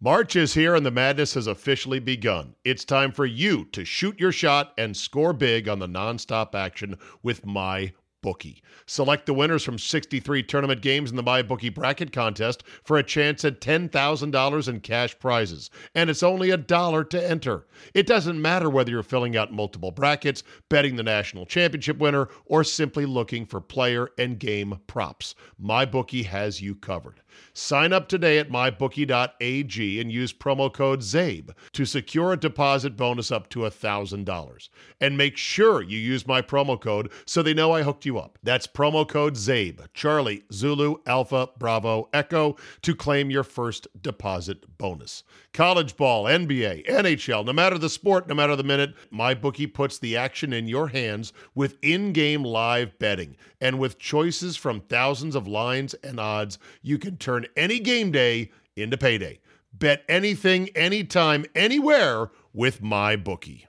March is here and the madness has officially begun. It's time for you to shoot your shot and score big on the nonstop action with my bookie. Select the winners from 63 tournament games in the MyBookie bracket contest for a chance at $10,000 in cash prizes. And it's only a dollar to enter. It doesn't matter whether you're filling out multiple brackets, betting the national championship winner, or simply looking for player and game props. MyBookie has you covered. Sign up today at mybookie.ag and use promo code CZABE to secure a deposit bonus up to $1,000. And make sure you use my promo code so they know I hooked you up. That's promo code CZABE, Charlie, Zulu, Alpha, Bravo, Echo to claim your first deposit bonus. College ball, NBA, NHL, no matter the sport, no matter the minute, MyBookie puts the action in your hands with in game live betting. And with choices from thousands of lines and odds, you can turn any game day into payday. Bet anything, anytime, anywhere with my bookie.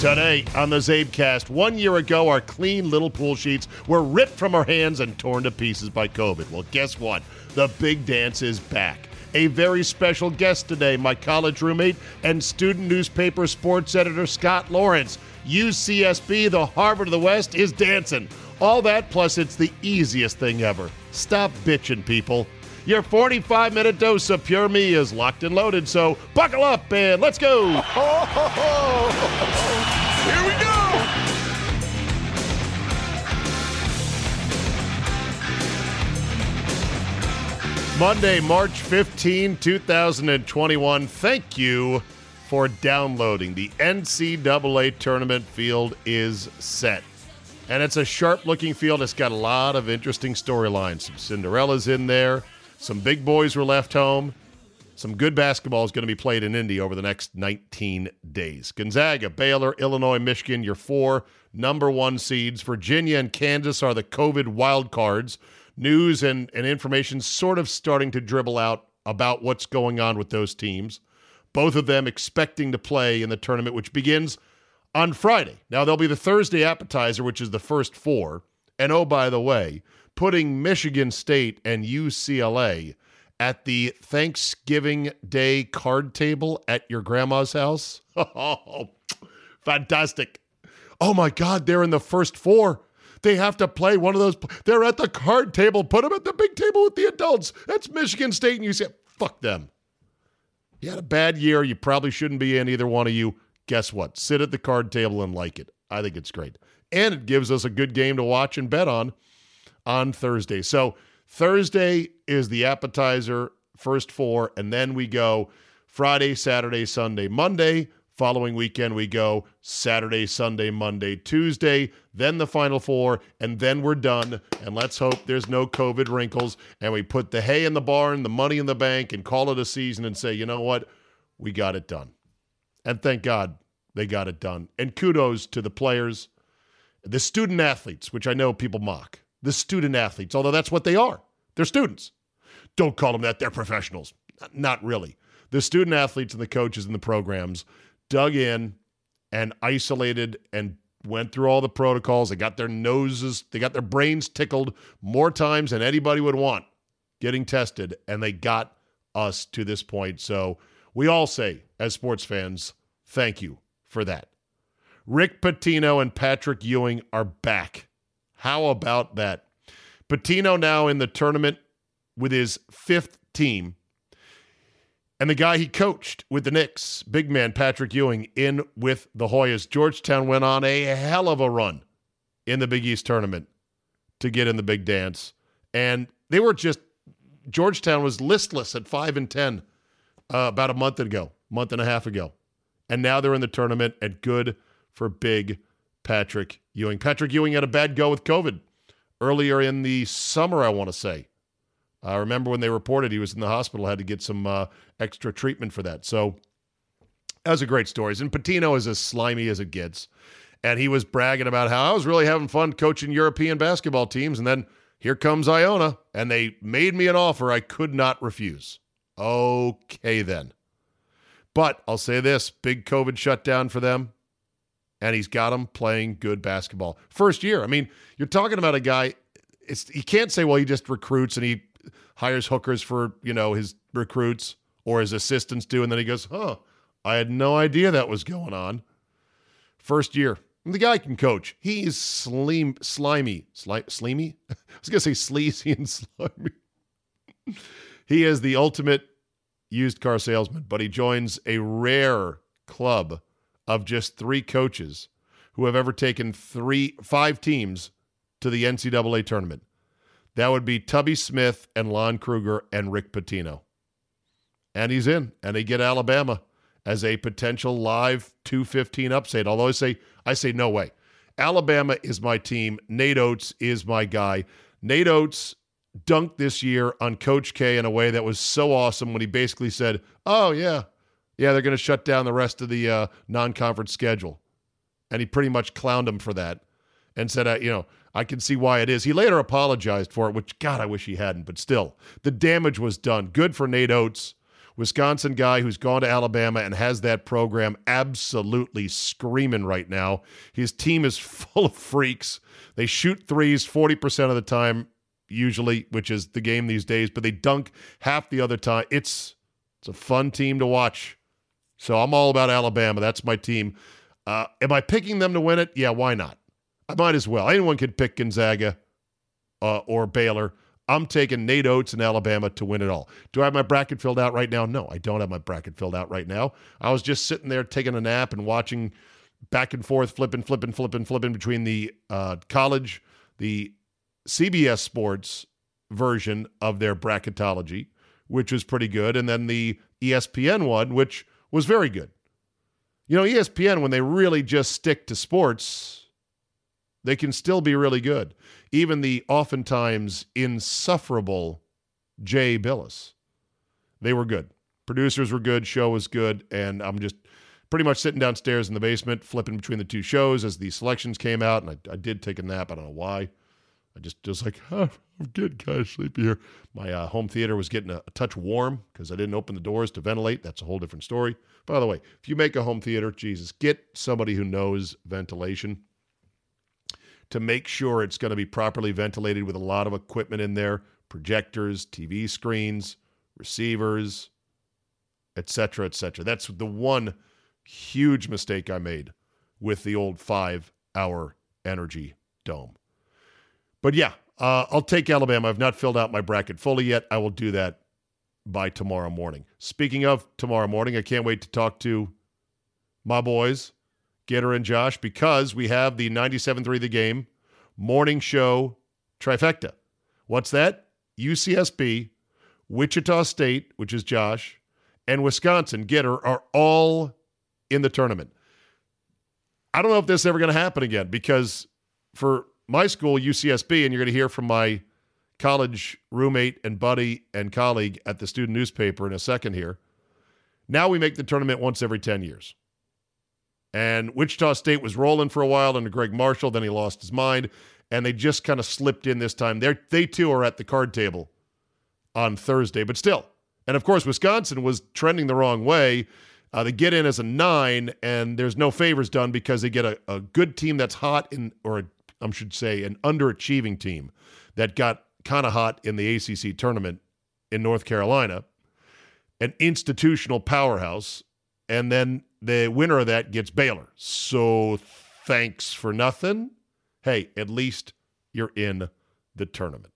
Today on the Czabecast, one year ago, our clean little pool sheets were ripped from our hands and torn to pieces by COVID. Well, guess what? The big dance is back. A very special guest today, my college roommate and student newspaper sports editor Scott Lawrence. UCSB, the Harvard of the West, is dancing. All that plus it's the easiest thing ever. Stop bitching, people. Your 45 minute dose of Pure Me is locked and loaded, so buckle up and let's go. Here we go. Monday, March 15, 2021. Thank you for downloading. The NCAA tournament field is set. And it's a sharp looking field. It's got a lot of interesting storylines. Some Cinderella's in there. Some big boys were left home. Some good basketball is going to be played in Indy over the next 19 days. Gonzaga, Baylor, Illinois, Michigan, your four number one seeds. Virginia and Kansas are the COVID wild cards. News and, and information sort of starting to dribble out about what's going on with those teams. Both of them expecting to play in the tournament, which begins on Friday. Now, there'll be the Thursday appetizer, which is the first four. And oh, by the way, putting Michigan State and UCLA at the Thanksgiving Day card table at your grandma's house. Oh, fantastic. Oh my God, they're in the first four. They have to play one of those. They're at the card table. Put them at the big table with the adults. That's Michigan State and UCLA. Fuck them. You had a bad year. You probably shouldn't be in either one of you. Guess what? Sit at the card table and like it. I think it's great. And it gives us a good game to watch and bet on on Thursday. So Thursday is the appetizer, first four, and then we go Friday, Saturday, Sunday, Monday. Following weekend, we go Saturday, Sunday, Monday, Tuesday, then the final four, and then we're done. And let's hope there's no COVID wrinkles. And we put the hay in the barn, the money in the bank, and call it a season and say, you know what? We got it done. And thank God they got it done. And kudos to the players, the student athletes, which I know people mock. The student athletes, although that's what they are. They're students. Don't call them that. They're professionals. Not really. The student athletes and the coaches and the programs dug in and isolated and went through all the protocols. They got their noses, they got their brains tickled more times than anybody would want getting tested, and they got us to this point. So we all say, as sports fans, thank you for that. Rick Pitino and Patrick Ewing are back. How about that? Pitino now in the tournament with his fifth team. And the guy he coached with the Knicks, big man Patrick Ewing, in with the Hoyas. Georgetown went on a hell of a run in the Big East tournament to get in the big dance. And they were just, Georgetown was listless at 5 and 10 uh, about a month ago, month and a half ago. And now they're in the tournament and good for big Patrick Ewing. Patrick Ewing had a bad go with COVID earlier in the summer, I want to say. I remember when they reported he was in the hospital, had to get some uh, extra treatment for that. So that was a great story. And Pitino is as slimy as it gets. And he was bragging about how I was really having fun coaching European basketball teams. And then here comes Iona, and they made me an offer I could not refuse. Okay, then. But I'll say this big COVID shutdown for them, and he's got them playing good basketball. First year. I mean, you're talking about a guy, it's, he can't say, well, he just recruits and he hires hookers for, you know, his recruits or his assistants do. And then he goes, huh, I had no idea that was going on. First year. And the guy can coach. He's slim, slimy. Sli- slimy? I was going to say sleazy and slimy. he is the ultimate used car salesman, but he joins a rare club of just three coaches who have ever taken three, five teams to the NCAA tournament. That would be Tubby Smith and Lon Kruger and Rick Pitino. And he's in, and they get Alabama as a potential live 215 upset. Although I say I say no way. Alabama is my team. Nate Oats is my guy. Nate Oats dunked this year on Coach K in a way that was so awesome when he basically said, "Oh yeah, yeah, they're going to shut down the rest of the uh, non-conference schedule," and he pretty much clowned him for that and said, uh, "You know, I can see why it is. He later apologized for it, which, God, I wish he hadn't, but still, the damage was done. Good for Nate Oats, Wisconsin guy who's gone to Alabama and has that program absolutely screaming right now. His team is full of freaks. They shoot threes 40% of the time, usually, which is the game these days, but they dunk half the other time. It's it's a fun team to watch. So I'm all about Alabama. That's my team. Uh, am I picking them to win it? Yeah, why not? I might as well. Anyone could pick Gonzaga uh, or Baylor. I'm taking Nate Oats in Alabama to win it all. Do I have my bracket filled out right now? No, I don't have my bracket filled out right now. I was just sitting there taking a nap and watching back and forth, flipping, flipping, flipping, flipping between the uh, college, the CBS Sports version of their bracketology, which was pretty good, and then the ESPN one, which was very good. You know, ESPN, when they really just stick to sports, they can still be really good. Even the oftentimes insufferable Jay Bilas. They were good. Producers were good, show was good, and I'm just pretty much sitting downstairs in the basement, flipping between the two shows as the selections came out, and I, I did take a nap. I don't know why. I just was like, oh, I'm getting kind of sleepy here. My uh, home theater was getting a, a touch warm because I didn't open the doors to ventilate. That's a whole different story. By the way, if you make a home theater, Jesus, get somebody who knows ventilation to make sure it's going to be properly ventilated with a lot of equipment in there projectors, TV screens, receivers, etc., etc. That's the one huge mistake I made with the old five hour energy dome. But yeah, uh, I'll take Alabama. I've not filled out my bracket fully yet. I will do that by tomorrow morning. Speaking of tomorrow morning, I can't wait to talk to my boys Gitter and Josh because we have the 97.3 The Game morning show trifecta. What's that? UCSB, Wichita State, which is Josh, and Wisconsin, Gitter, are all in the tournament. I don't know if this is ever going to happen again because for my school, UCSB, and you're going to hear from my college roommate and buddy and colleague at the student newspaper in a second here. Now we make the tournament once every 10 years. And Wichita State was rolling for a while under Greg Marshall. Then he lost his mind, and they just kind of slipped in this time. They they too are at the card table on Thursday, but still. And of course, Wisconsin was trending the wrong way. Uh, they get in as a nine, and there's no favors done because they get a, a good team that's hot in, or I should say, an underachieving team that got kind of hot in the ACC tournament in North Carolina, an institutional powerhouse, and then the winner of that gets Baylor. So thanks for nothing. Hey, at least you're in the tournament.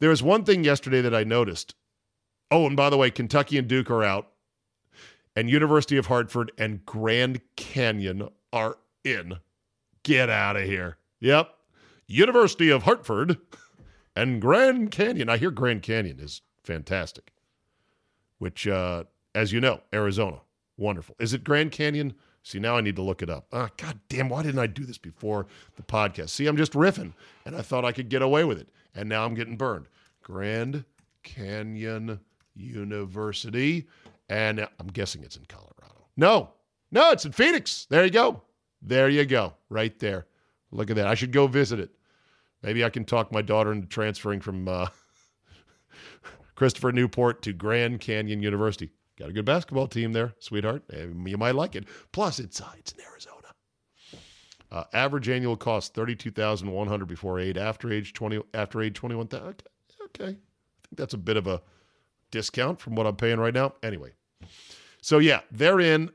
There was one thing yesterday that I noticed. Oh, and by the way, Kentucky and Duke are out. and University of Hartford and Grand Canyon are in. Get out of here. Yep. University of Hartford and Grand Canyon. I hear Grand Canyon is fantastic, which, uh, as you know, Arizona, wonderful. Is it Grand Canyon? See, now I need to look it up. Ah, God damn, why didn't I do this before the podcast? See, I'm just riffing, and I thought I could get away with it, and now I'm getting burned. Grand Canyon University, and I'm guessing it's in Colorado. No, no, it's in Phoenix. There you go. There you go. Right there. Look at that. I should go visit it. Maybe I can talk my daughter into transferring from uh, Christopher Newport to Grand Canyon University. Got a good basketball team there, sweetheart. Eh, you might like it. Plus, it's uh, it's in Arizona. Uh, average annual cost thirty two thousand one hundred before aid. After age twenty, after age twenty one thousand. Okay, okay, I think that's a bit of a discount from what I'm paying right now. Anyway, so yeah, they're in.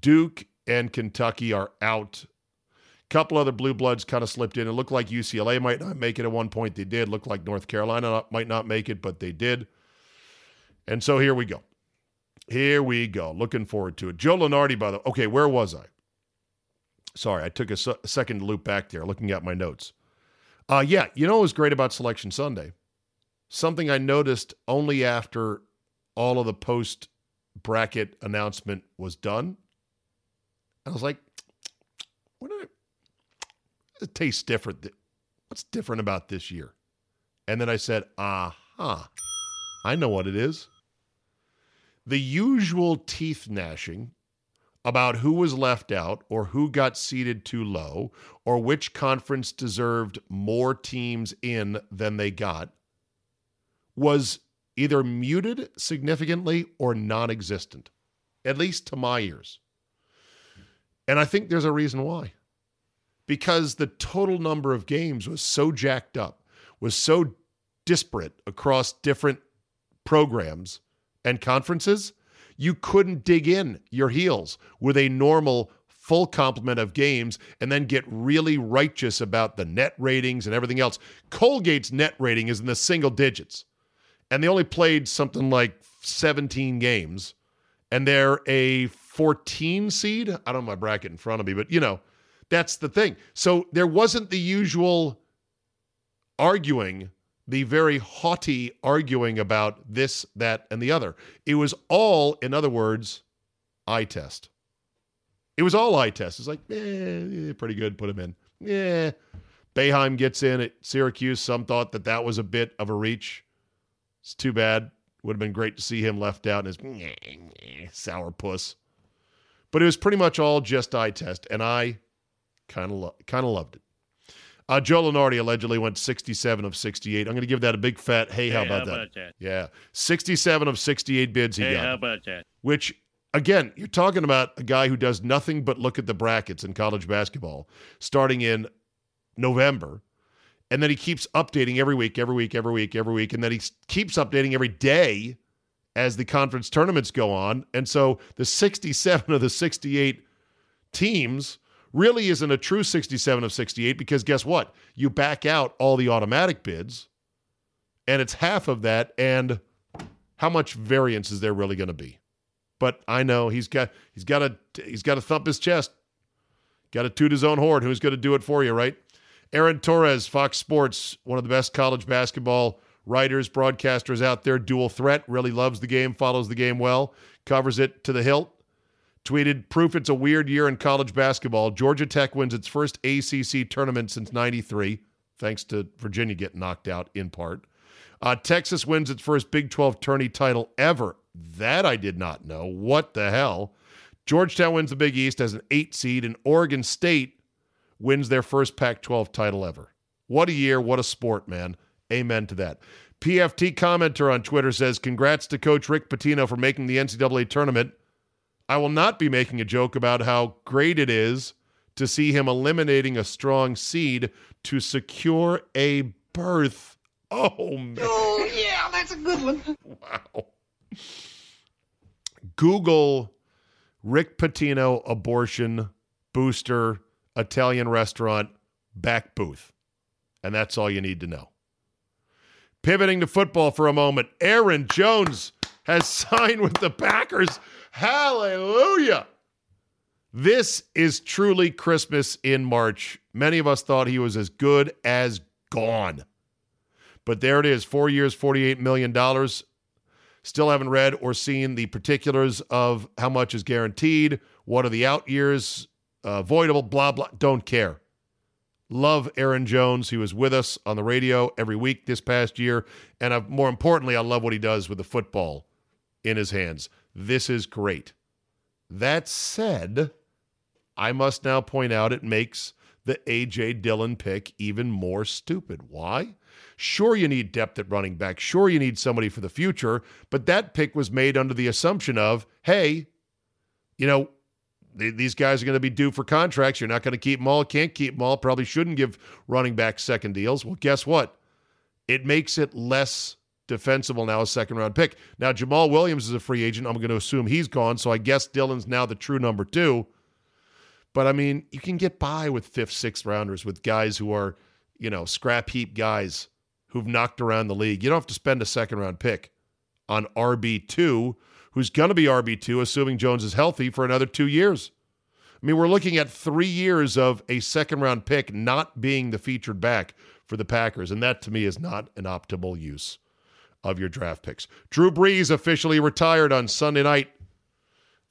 Duke and Kentucky are out. A couple other blue bloods kind of slipped in. It looked like UCLA might not make it at one point. They did. Looked like North Carolina might not make it, but they did. And so here we go. Here we go. Looking forward to it. Joe Lunardi, by the way. Okay, where was I? Sorry, I took a, su- a second loop back there, looking at my notes. Uh, yeah, you know what was great about Selection Sunday? Something I noticed only after all of the post bracket announcement was done. I was like, what did I, it tastes different. What's different about this year? And then I said, aha, I know what it is. The usual teeth gnashing about who was left out or who got seated too low or which conference deserved more teams in than they got was either muted significantly or non existent, at least to my ears. And I think there's a reason why because the total number of games was so jacked up, was so disparate across different programs and conferences, you couldn't dig in your heels with a normal full complement of games and then get really righteous about the net ratings and everything else. Colgate's net rating is in the single digits, and they only played something like 17 games, and they're a 14 seed. I don't have my bracket in front of me, but you know, that's the thing. So there wasn't the usual arguing, the very haughty arguing about this, that, and the other. It was all, in other words, eye test. It was all eye test. It's like, eh, pretty good. Put him in. Yeah. Boeheim gets in at Syracuse. Some thought that that was a bit of a reach. It's too bad. Would have been great to see him left out in his sour puss. But it was pretty much all just eye test, and I Kind of lo- kind of loved it. Uh, Joe Lunardi allegedly went 67 of 68. I'm going to give that a big fat hey, how, hey, about, how that? about, that? Yeah. 67 of 68 bids he hey, got. how about that? Which, again, you're talking about a guy who does nothing but look at the brackets in college basketball starting in November. And then he keeps updating every week, every week, every week, every week. And then he keeps updating every day as the conference tournaments go on. And so the 67 of the 68 teams really isn't a true 67 of 68 because guess what? You back out all the automatic bids and it's half of that and how much variance is there really going to be? But I know he's got he's got to he's got to thump his chest. Got to toot his own horn. Who's going to do it for you, right? Aaron Torres, Fox Sports, one of the best college basketball writers, broadcasters out there, dual threat, really loves the game, follows the game well, covers it to the hilt tweeted proof it's a weird year in college basketball. Georgia Tech wins its first ACC tournament since 93, thanks to Virginia getting knocked out in part. Uh, Texas wins its first Big 12 tourney title ever. That I did not know. What the hell? Georgetown wins the Big East as an eight seed, and Oregon State wins their first Pac 12 title ever. What a year. What a sport, man. Amen to that. PFT commenter on Twitter says, Congrats to Coach Rick Pitino for making the NCAA tournament. I will not be making a joke about how great it is to see him eliminating a strong seed to secure a berth. Oh, man. Oh, yeah, that's a good one. Wow. Google Rick Pitino abortion booster Italian restaurant back booth. And that's all you need to know. Pivoting to football for a moment. Aaron Jones has signed with the Packers. Hallelujah. This is truly Christmas in March. Many of us thought he was as good as gone. But there it is four years, $48 million. Still haven't read or seen the particulars of how much is guaranteed, what are the out years, uh, voidable, blah, blah. Don't care. Love Aaron Jones. He was with us on the radio every week this past year. And I, more importantly, I love what he does with the football in his hands. This is great. That said, I must now point out it makes the A.J. Dillon pick even more stupid. Why? Sure, you need depth at running back. Sure, you need somebody for the future. But that pick was made under the assumption of, hey, you know, these guys are going to be due for contracts. You're not going to keep them all. Can't keep them all. Probably shouldn't give running back second deals. Well, guess what? It makes it less defensible now, a second round pick. Now, Jamaal Williams is a free agent. I'm going to assume he's gone. So I guess Dillon's now the true number two. But I mean, you can get by with fifth, sixth rounders with guys who are, you know, scrap heap guys who've knocked around the league. You don't have to spend a second round pick on RB2 who's going to be RB2, assuming Jones is healthy for another two years. I mean, we're looking at three years of a second round pick not being the featured back for the Packers. And that to me is not an optimal use of your draft picks. Drew Brees officially retired on Sunday night.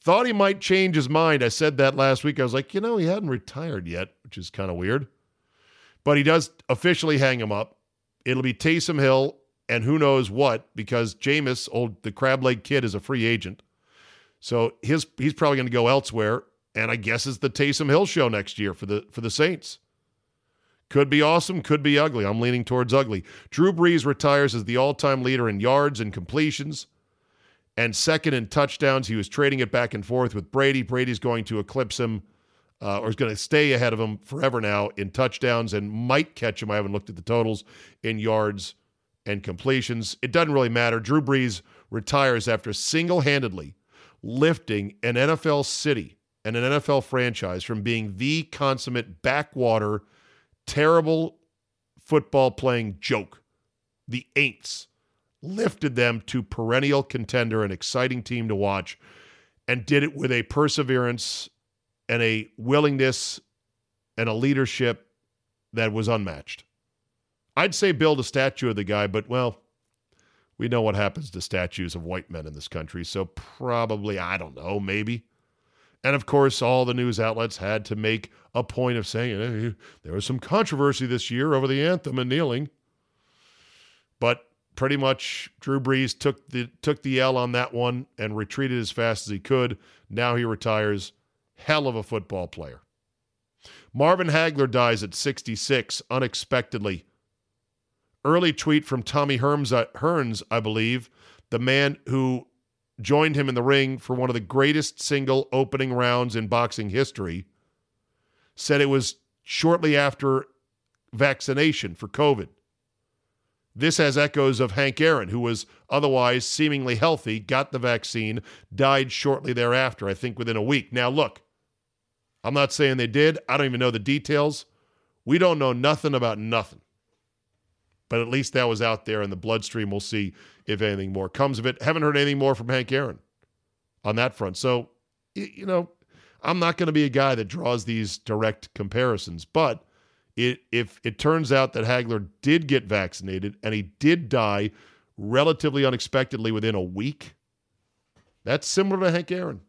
Thought he might change his mind. I said that last week. I was like, you know, he hadn't retired yet, which is kind of weird. But he does officially hang him up. It'll be Taysom Hill and who knows what because Jameis, old the crab leg kid, is a free agent. So his he's probably going to go elsewhere, and I guess it's the Taysom Hill show next year for the for the Saints. Could be awesome, could be ugly. I'm leaning towards ugly. Drew Brees retires as the all-time leader in yards and completions, and second in touchdowns. He was trading it back and forth with Brady. Brady's going to eclipse him, uh, or is going to stay ahead of him forever now in touchdowns, and might catch him. I haven't looked at the totals in yards and completions. It doesn't really matter. Drew Brees retires after single handedly lifting an NFL city and an NFL franchise from being the consummate backwater, terrible football playing joke. The Aints lifted them to perennial contender, an exciting team to watch, and did it with a perseverance and a willingness and a leadership that was unmatched. I'd say build a statue of the guy, but well, we know what happens to statues of white men in this country, so probably, I don't know, maybe. And of course, all the news outlets had to make a point of saying hey, there was some controversy this year over the anthem and kneeling. But pretty much Drew Brees took the took the L on that one and retreated as fast as he could. Now he retires. Hell of a football player. Marvin Hagler dies at 66 unexpectedly early tweet from Tommy Hearns, uh, Hearns, I believe, the man who joined him in the ring for one of the greatest single opening rounds in boxing history, said it was shortly after vaccination for COVID. This has echoes of Hank Aaron, who was otherwise seemingly healthy, got the vaccine, died shortly thereafter, I think within a week. Now, look, I'm not saying they did. I don't even know the details. We don't know nothing about nothing. But at least that was out there in the bloodstream. We'll see if anything more comes of it. Haven't heard anything more from Hank Aaron on that front. So, you know, I'm not going to be a guy that draws these direct comparisons. But it, if it turns out that Hagler did get vaccinated and he did die relatively unexpectedly within a week, that's similar to Hank Aaron.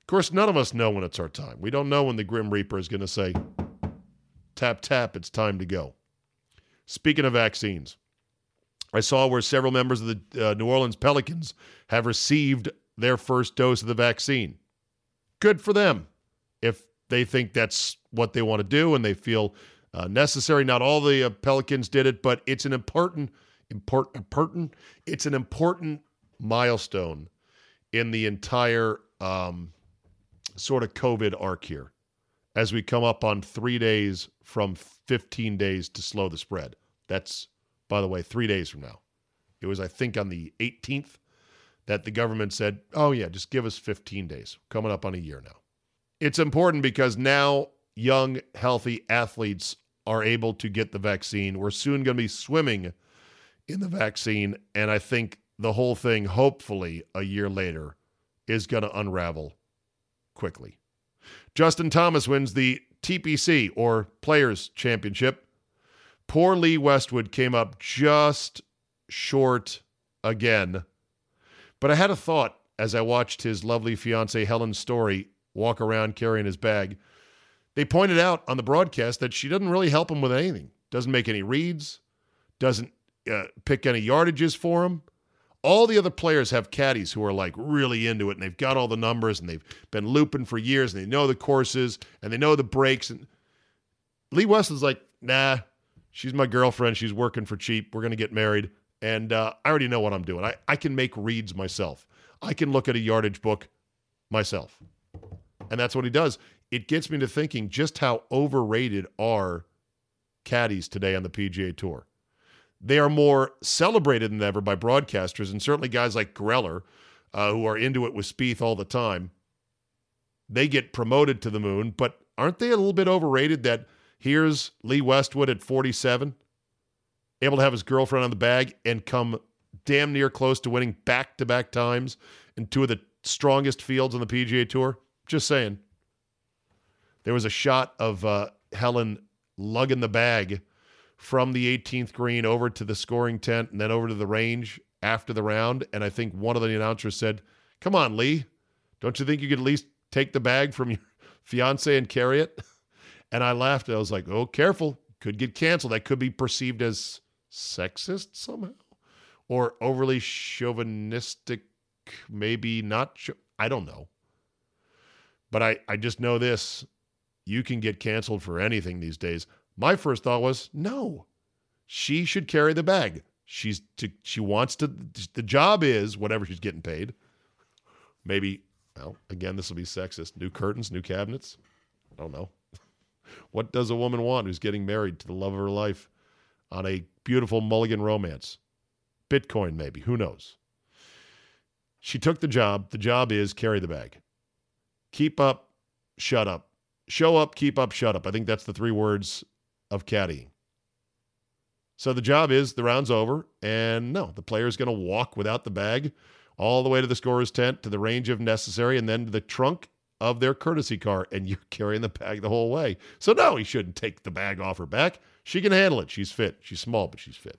Of course, none of us know when it's our time. We don't know when the Grim Reaper is going to say, tap, tap, it's time to go. Speaking of vaccines, I saw where several members of the uh, New Orleans Pelicans have received their first dose of the vaccine. Good for them if they think that's what they want to do and they feel uh, necessary. Not all the uh, Pelicans did it, but it's an important, important, important. It's an important milestone in the entire um, sort of COVID arc here as we come up on three days from 15 days to slow the spread. That's, by the way, three days from now. It was, I think, on the 18th that the government said, oh, yeah, just give us 15 days. Coming up on a year now. It's important because now young, healthy athletes are able to get the vaccine. We're soon going to be swimming in the vaccine. And I think the whole thing, hopefully a year later, is going to unravel quickly. Justin Thomas wins the TPC or Players Championship. Poor Lee Westwood came up just short again. But I had a thought as I watched his lovely fiancee Helen Storey walk around carrying his bag. They pointed out on the broadcast that she doesn't really help him with anything. Doesn't make any reads, doesn't uh, pick any yardages for him. All the other players have caddies who are like really into it and they've got all the numbers and they've been looping for years and they know the courses and they know the breaks. And Lee West is like, nah, she's my girlfriend. She's working for cheap. We're going to get married. And uh, I already know what I'm doing. I, I can make reads myself. I can look at a yardage book myself. And that's what he does. It gets me to thinking just how overrated are caddies today on the PGA Tour. They are more celebrated than ever by broadcasters, and certainly guys like Greller, uh, who are into it with Spieth all the time. They get promoted to the moon, but aren't they a little bit overrated that here's Lee Westwood at 47, able to have his girlfriend on the bag and come damn near close to winning back to back times in two of the strongest fields on the PGA Tour? Just saying. There was a shot of uh, Helen lugging the bag from the 18th green over to the scoring tent and then over to the range after the round. And I think one of the announcers said, Come on, Lee. Don't you think you could at least take the bag from your fiance and carry it? And I laughed. I was like, Oh, careful. Could get canceled. That could be perceived as sexist somehow or overly chauvinistic. Maybe not. I don't know. But I, I just know this you can get canceled for anything these days. My first thought was, no, she should carry the bag. She's to, she wants to. The job is whatever she's getting paid. Maybe, well, again, this will be sexist. New curtains, new cabinets. I don't know. what does a woman want who's getting married to the love of her life on a beautiful mulligan romance? Bitcoin, maybe. Who knows? She took the job. The job is carry the bag. Keep up, shut up. Show up, keep up, shut up. I think that's the three words of caddying. So the job is the round's over, and no, the player's going to walk without the bag all the way to the scorer's tent, to the range if necessary, and then to the trunk of their courtesy car, and you're carrying the bag the whole way. So no, he shouldn't take the bag off her back. She can handle it. She's fit. She's small, but she's fit.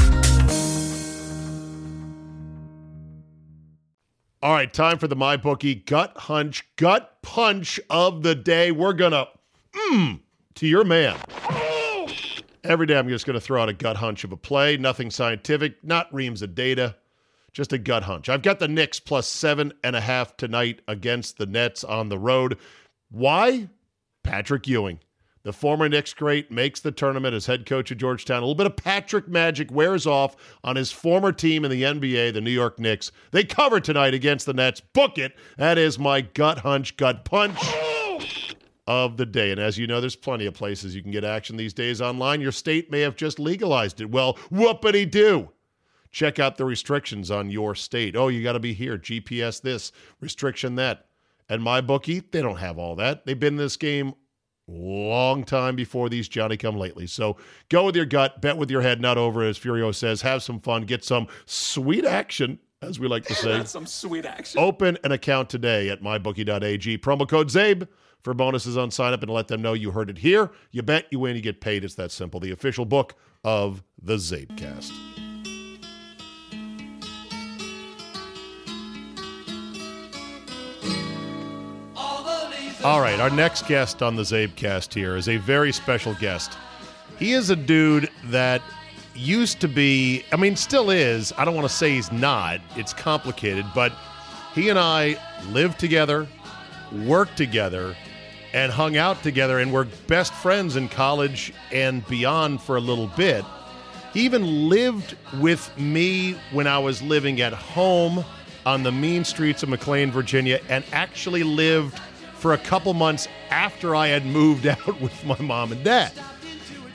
All right, time for the my bookie gut hunch, gut punch of the day. We're gonna mmm to your man. Every day I'm just gonna throw out a gut hunch of a play. Nothing scientific, not reams of data, just a gut hunch. I've got the Knicks plus seven and a half tonight against the Nets on the road. Why? Patrick Ewing. The former Knicks great makes the tournament as head coach of Georgetown. A little bit of Patrick magic wears off on his former team in the NBA, the New York Knicks. They cover tonight against the Nets. Book it. That is my gut hunch, gut punch of the day. And as you know, there's plenty of places you can get action these days online. Your state may have just legalized it. Well, whoopity do. Check out the restrictions on your state. Oh, you got to be here. GPS this, restriction that. And my bookie, they don't have all that. They've been in this game long time before these Johnny come lately. So go with your gut, bet with your head, not over, as Furio says. Have some fun, get some sweet action, as we like to say. Some sweet action. Open an account today at mybookie.ag. Promo code CZABE for bonuses on sign up and let them know you heard it here. You bet, you win, you get paid. It's that simple. The official book of the Czabecast. All right, our next guest on the Czabecast here is a very special guest. He is a dude that used to be, I mean, still is. I don't want to say he's not, it's complicated, but he and I lived together, worked together, and hung out together, and were best friends in college and beyond for a little bit. He even lived with me when I was living at home on the mean streets of McLean, Virginia, and actually lived for a couple months after I had moved out with my mom and dad.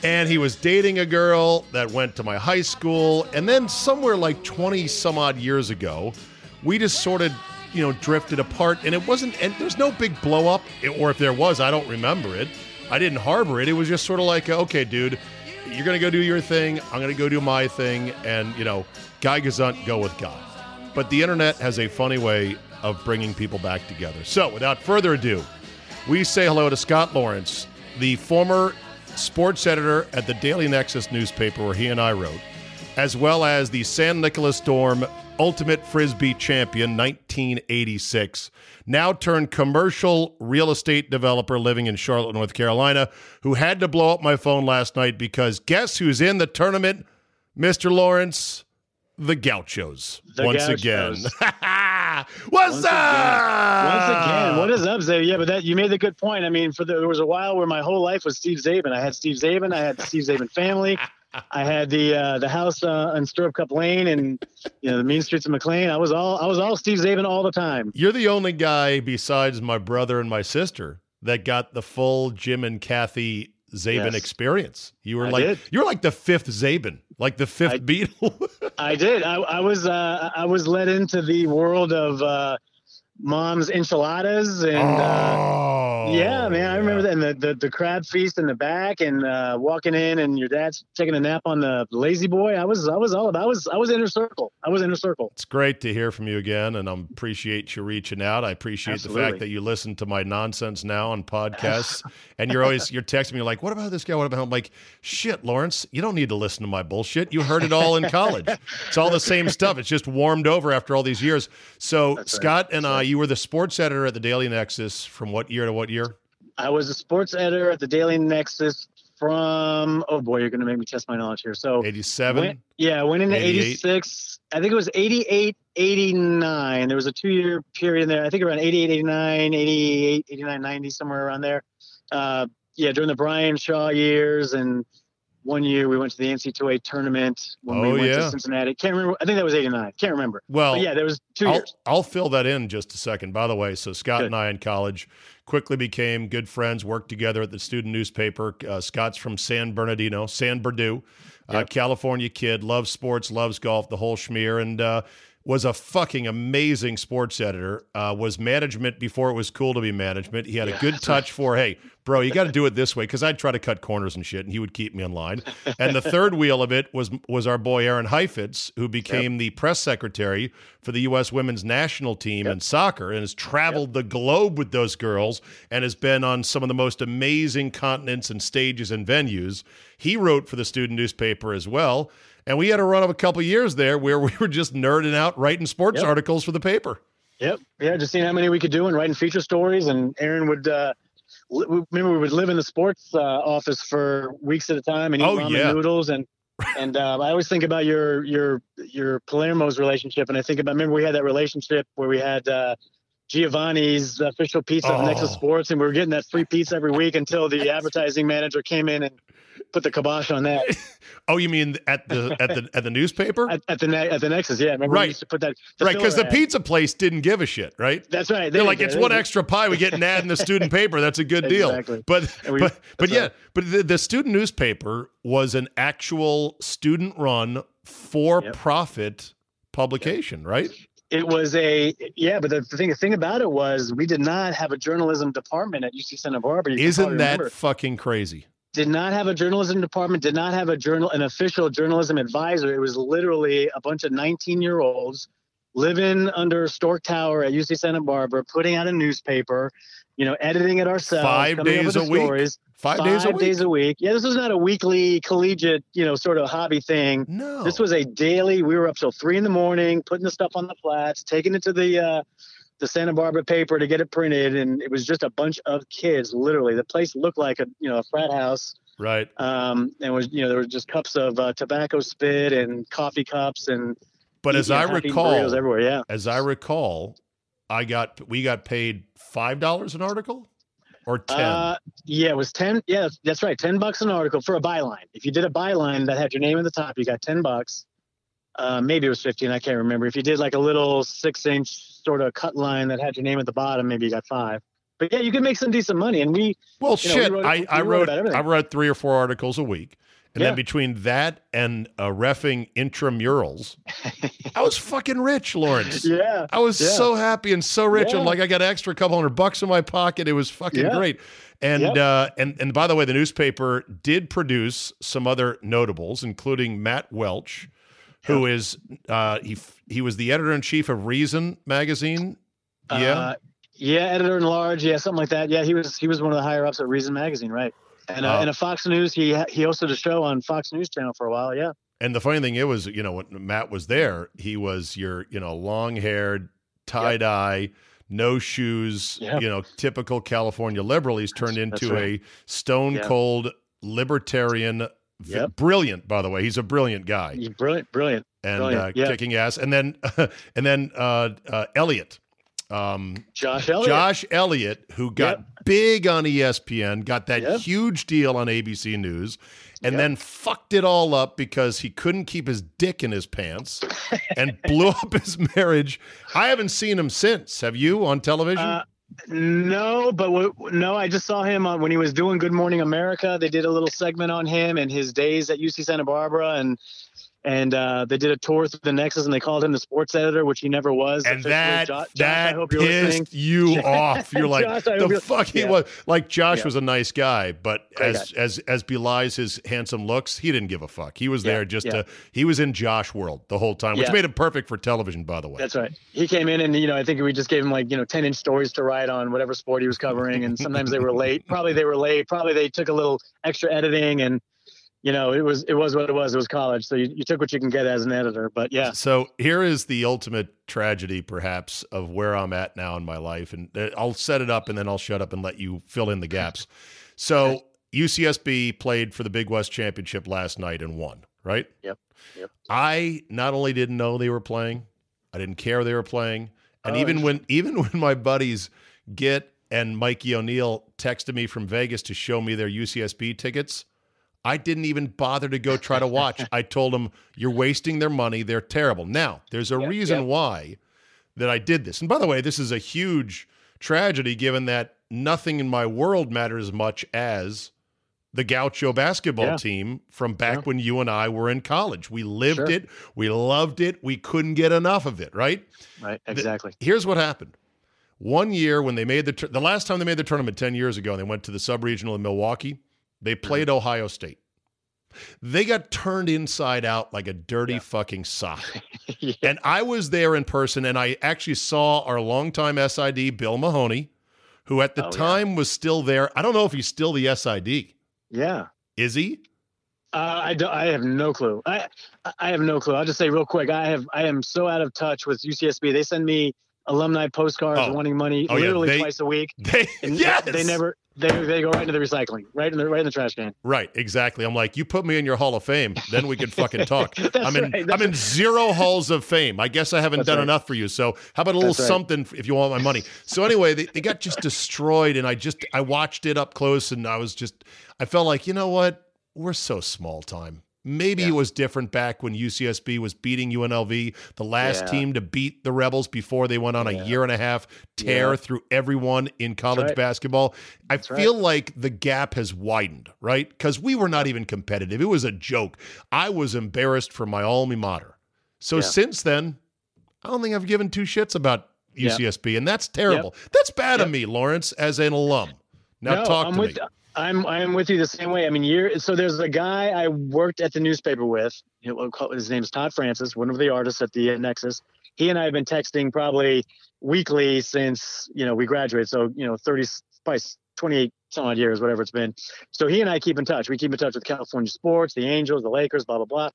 And he was dating a girl that went to my high school. And then, somewhere like 20 some odd years ago, we just sort of, you know, drifted apart. And it wasn't, and there's no big blow up, or if there was, I don't remember it. I didn't harbor it. It was just sort of like, okay, dude, you're going to go do your thing. I'm going to go do my thing. And, you know, Guy Gazunt, go with God. But the internet has a funny way of bringing people back together. So, without further ado, we say hello to Scott Lawrence, the former sports editor at the Daily Nexus newspaper where he and I wrote, as well as the San Nicolas Storm Ultimate Frisbee Champion 1986, now turned commercial real estate developer living in Charlotte, North Carolina, who had to blow up my phone last night because guess who's in the tournament? Mr. Lawrence, the Gauchos. The once Gauchos. again. What's Once up? again. Once again, what is up, Czaban? Yeah, but that you made a good point. I mean, for the, there was a while where my whole life was Steve Czaban. I had Steve Czaban. I had the Steve Czaban family. I had the uh, the house uh, on Stirrup Cup Lane and you know the mean streets of McLean. I was all I was all Steve Czaban all the time. You're the only guy besides my brother and my sister that got the full Jim and Kathy Czaban Yes. experience. You were I like you're like the fifth Czaban, like the fifth I- Beatle. I did. I, I was uh, I was led into the world of uh, mom's enchiladas and. Uh, oh, Yeah, man, I remember yeah. that. And the, the, the crab feast in the back, and uh, walking in, and your dad's taking a nap on the lazy boy. I was, I was all about. I was, I was inner circle. I was inner circle. It's great to hear from you again, and I appreciate you reaching out. I appreciate the fact that you listen to my nonsense now on podcasts, and you're always you're texting me like, "What about this guy? What about him?" I'm like, "Shit, Lawrence, you don't need to listen to my bullshit. You heard it all in college. It's all the same stuff. It's just warmed over after all these years." So That's right. Scott and I, you were the sports editor at the Daily Nexus from what year to what year? I was a sports editor at the Daily Nexus from. Oh boy, you're going to make me test my knowledge here. So, Eighty-seven. went, yeah, went into 88. '86. I think it was 88, 89. There was a two-year period in there. I think around 88, 89, 88, 89, 90, somewhere around there. Uh, yeah, during the Brian Shaw years, and one year we went to the NC2A tournament when we Oh, went yeah. to Cincinnati. Can't remember. I think that was 89. Can't remember. well, But yeah, there was 2 I'll, years. I'll fill that in just a second. By the way, so Scott Good. and I in college quickly became good friends, worked together at the student newspaper. Uh, Scott's from San Bernardino, San Bernardino, uh, California kid, loves sports, loves golf, the whole schmear, and uh, was a fucking amazing sports editor. Uh, was management before it was cool to be management. He had a good touch for, hey, bro, you got to do it this way because I'd try to cut corners and shit, and he would keep me in line. And the third wheel of it was was our boy Aaron Heifetz, who became the press secretary for the U.S. women's national team in soccer and has traveled the globe with those girls and has been on some of the most amazing continents and stages and venues. He wrote for the student newspaper as well. And we had a run of a couple years there where we were just nerding out writing sports Yep. articles for the paper. Yep. Yeah, just seeing how many we could do and writing feature stories. And Aaron would, uh, li- remember, we would live in the sports uh, office for weeks at a time and eat Oh, ramen yeah. noodles. And and uh, I always think about your your your Palermo's relationship, and I think about remember we had that relationship where we had uh, Giovanni's official pizza of Nexus Oh. Sports, and we were getting that free pizza every week until the advertising manager came in and put the kibosh on that Oh, you mean at the at the at the newspaper? at, at the ne- at the Nexus. Yeah, remember Right. we used to put that right, because the pizza place didn't give a shit, right? That's right. They're like, it's one extra pie. We get an ad in the student paper. That's a good deal. Exactly. But we- but but yeah, right. but the, the student newspaper was an actual student run for profit publication, right? it was a yeah but the thing the thing about it was we did not have a journalism department at uc santa barbara Isn't that remember. fucking crazy? Did not have a journalism department did not have a journal an official journalism advisor it was literally a bunch of 19 year olds living under Storke Tower at uc santa barbara putting out a newspaper you know editing it ourselves Five days a week? stories, Five, days a week. days a week yeah this was not a weekly collegiate you know sort of hobby thing no. this was a daily. We were up till three in the morning, putting the stuff on the flats, taking it to the uh, the Santa Barbara paper to get it printed, and it was just a bunch of kids. Literally, the place looked like a you know a frat house. Right. Um, and was you know there was just cups of uh, tobacco spit and coffee cups and. But as I recall, everywhere, yeah. as I recall, I got we got paid five dollars an article or ten. Uh, yeah, it was ten. Yeah, that's, that's right. Ten bucks an article for a byline. If you did a byline that had your name at the top, you got ten bucks. Uh, maybe it was fifteen. I can't remember. If you did like a little six-inch sort of cut line that had your name at the bottom, maybe you got five. But yeah, you could make some decent money. And we, well, you know, we shit, wrote- I, we I wrote wrote. I wrote three or four articles a week, and Yeah. then between that and uh, refing intramurals, I was fucking rich, Lawrence. yeah, I was Yeah. so happy and so rich. I'm like, I got an extra couple hundred bucks in my pocket. It was fucking Yeah. great. And Yep. uh, and and by the way, the newspaper did produce some other notables, including Matt Welch, who is uh, he he was the editor in chief of Reason magazine. Yeah, Uh, yeah, editor in large, yeah, something like that. Yeah, he was he was one of the higher ups at Reason magazine, right? And uh, and a Fox News, he he hosted a show on Fox News Channel for a while. Yeah, and the funny thing it was, you know, when Matt was there, he was your you know long haired, tie dye. No shoes, Yep. you know, typical California liberal. He's turned That's- that's into right. a stone Yep. cold libertarian. Yep. Brilliant, by the way. He's a brilliant guy. He's brilliant, brilliant. and Brilliant, uh, yeah. kicking ass. And then and then uh, uh, Elliot, um, Josh Elliott. Josh Elliott, who got Yep. big on ESPN, got that Yep. huge deal on ABC News, and Yep. then fucked it all up because he couldn't keep his dick in his pants and blew up his marriage. I haven't seen him since. Have you on television? Uh, no, but w- no, I just saw him on when he was doing Good Morning America. They did a little segment on him and his days at UC Santa Barbara, and and uh, they did a tour through the Nexus, and they called him the sports editor, which he never was. and that Jo- Josh, that I hope you're listening. you off. You're like Josh, the you're- fuck he Yeah. was. Like Josh Yeah. was a nice guy, but Great as as as belies his handsome looks, he didn't give a fuck. He was Yeah, there just to. He was in Josh world the whole time, which made him perfect for television, by the way. That's right. He came in and you know I think we just gave him like you know ten inch stories to write on whatever sport he was covering, and sometimes they were late. Probably they were late. Probably they took a little extra editing, and you know it was it was what it was. It was college, so you, you took what you can get as an editor. But yeah, So here is the ultimate tragedy, perhaps, of where I'm at now in my life, and uh, I'll set it up and then I'll shut up and let you fill in the gaps. So UCSB played for the Big West Championship last night and won, right? Yep, yep. I not only didn't know they were playing, I didn't care they were playing, and Oh, even when even when my buddies get and Mikey O'Neill texted me from Vegas to show me their UCSB tickets. I didn't even bother to go try to watch. I told them, "You're wasting their money. They're terrible." Now, there's a Yep, reason yep. why that I did this. And by the way, this is a huge tragedy given that nothing in my world matters as much as the Gaucho basketball Yeah. team from back Yeah. when you and I were in college. We lived Sure. it, we loved it, we couldn't get enough of it, right? right, exactly. Here's what happened. One year when they made the the last time they made the tournament 10 years ago and they went to the sub-regional in Milwaukee, they Mm-hmm. played Ohio State. They got turned inside out like a dirty Yeah. fucking sock. yeah. And I was there in person and I actually saw our longtime SID, Bill Mahoney, who at the Oh, yeah. time was still there. I don't know if he's still the SID. yeah. Is he? Uh, I don't. I have no clue. I I have no clue. I'll just say real quick. I have. I am so out of touch with UCSB. They send me alumni postcards Oh. wanting money Oh, yeah, literally they- twice a week. They And yes. they never. They they go right into the recycling, right in the right in the trash can. Right, exactly. I'm like, you put me in your Hall of Fame, then we can fucking talk. I'm in right, I'm in zero halls of fame. I guess I haven't done right. enough for you. So how about a little That's right. something if you want my money? So anyway, they, they got just destroyed and I just I watched it up close and I was just I felt like, you know what? We're so small time. Maybe Yeah. it was different back when UCSB was beating UNLV, the last Yeah. team to beat the Rebels before they went on a year and a half tear Yeah. through everyone in college right. basketball. I right. feel like the gap has widened, right? Because we were not even competitive. It was a joke. I was embarrassed for my alma mater. So Yeah. since then, I don't think I've given two shits about Yeah. UCSB, and that's terrible. That's bad of me, Lawrence, as an alum. Now no, talk I'm to with, me. I'm I'm with you the same way. I mean, year. So there's a guy I worked at the newspaper with. You know, his name's Todd Francis, one of the artists at the Nexus. He and I have been texting probably weekly since you know we graduated. So you know, thirty, probably 28 some odd years, whatever it's been. So he and I keep in touch. We keep in touch with California sports, the Angels, the Lakers, blah, blah, blah.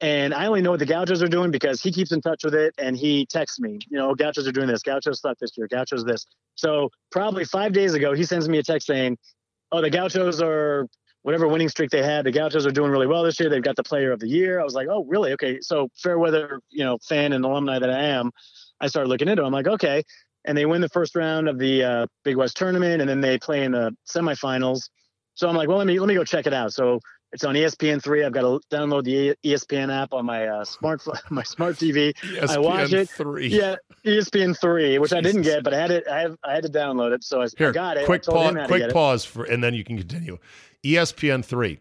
And I only know what the Gauchos are doing because he keeps in touch with it and he texts me, you know, Gauchos are doing this. Gauchos suck this year. Gauchos this. So probably five days ago, he sends me a text saying, oh, the Gauchos are whatever winning streak they had. The Gauchos are doing really well this year. They've got the player of the year. I was like, oh, really? Okay. So fair weather, you know, fan and alumni that I am, I started looking into it. I'm like, okay and they win the first round of the uh, Big West tournament, and then they play in the semifinals. So I'm like, well, let me let me go check it out. So it's on ESPN three. I've got to download the ESPN app on my uh, smart my smart TV. ESPN I watch it. Three. Yeah, ESPN three, which Jesus. I didn't get, but I had it. I have I had to download it, so I, Here, I got it. Quick pause. Quick pause for, and then you can continue. ESPN three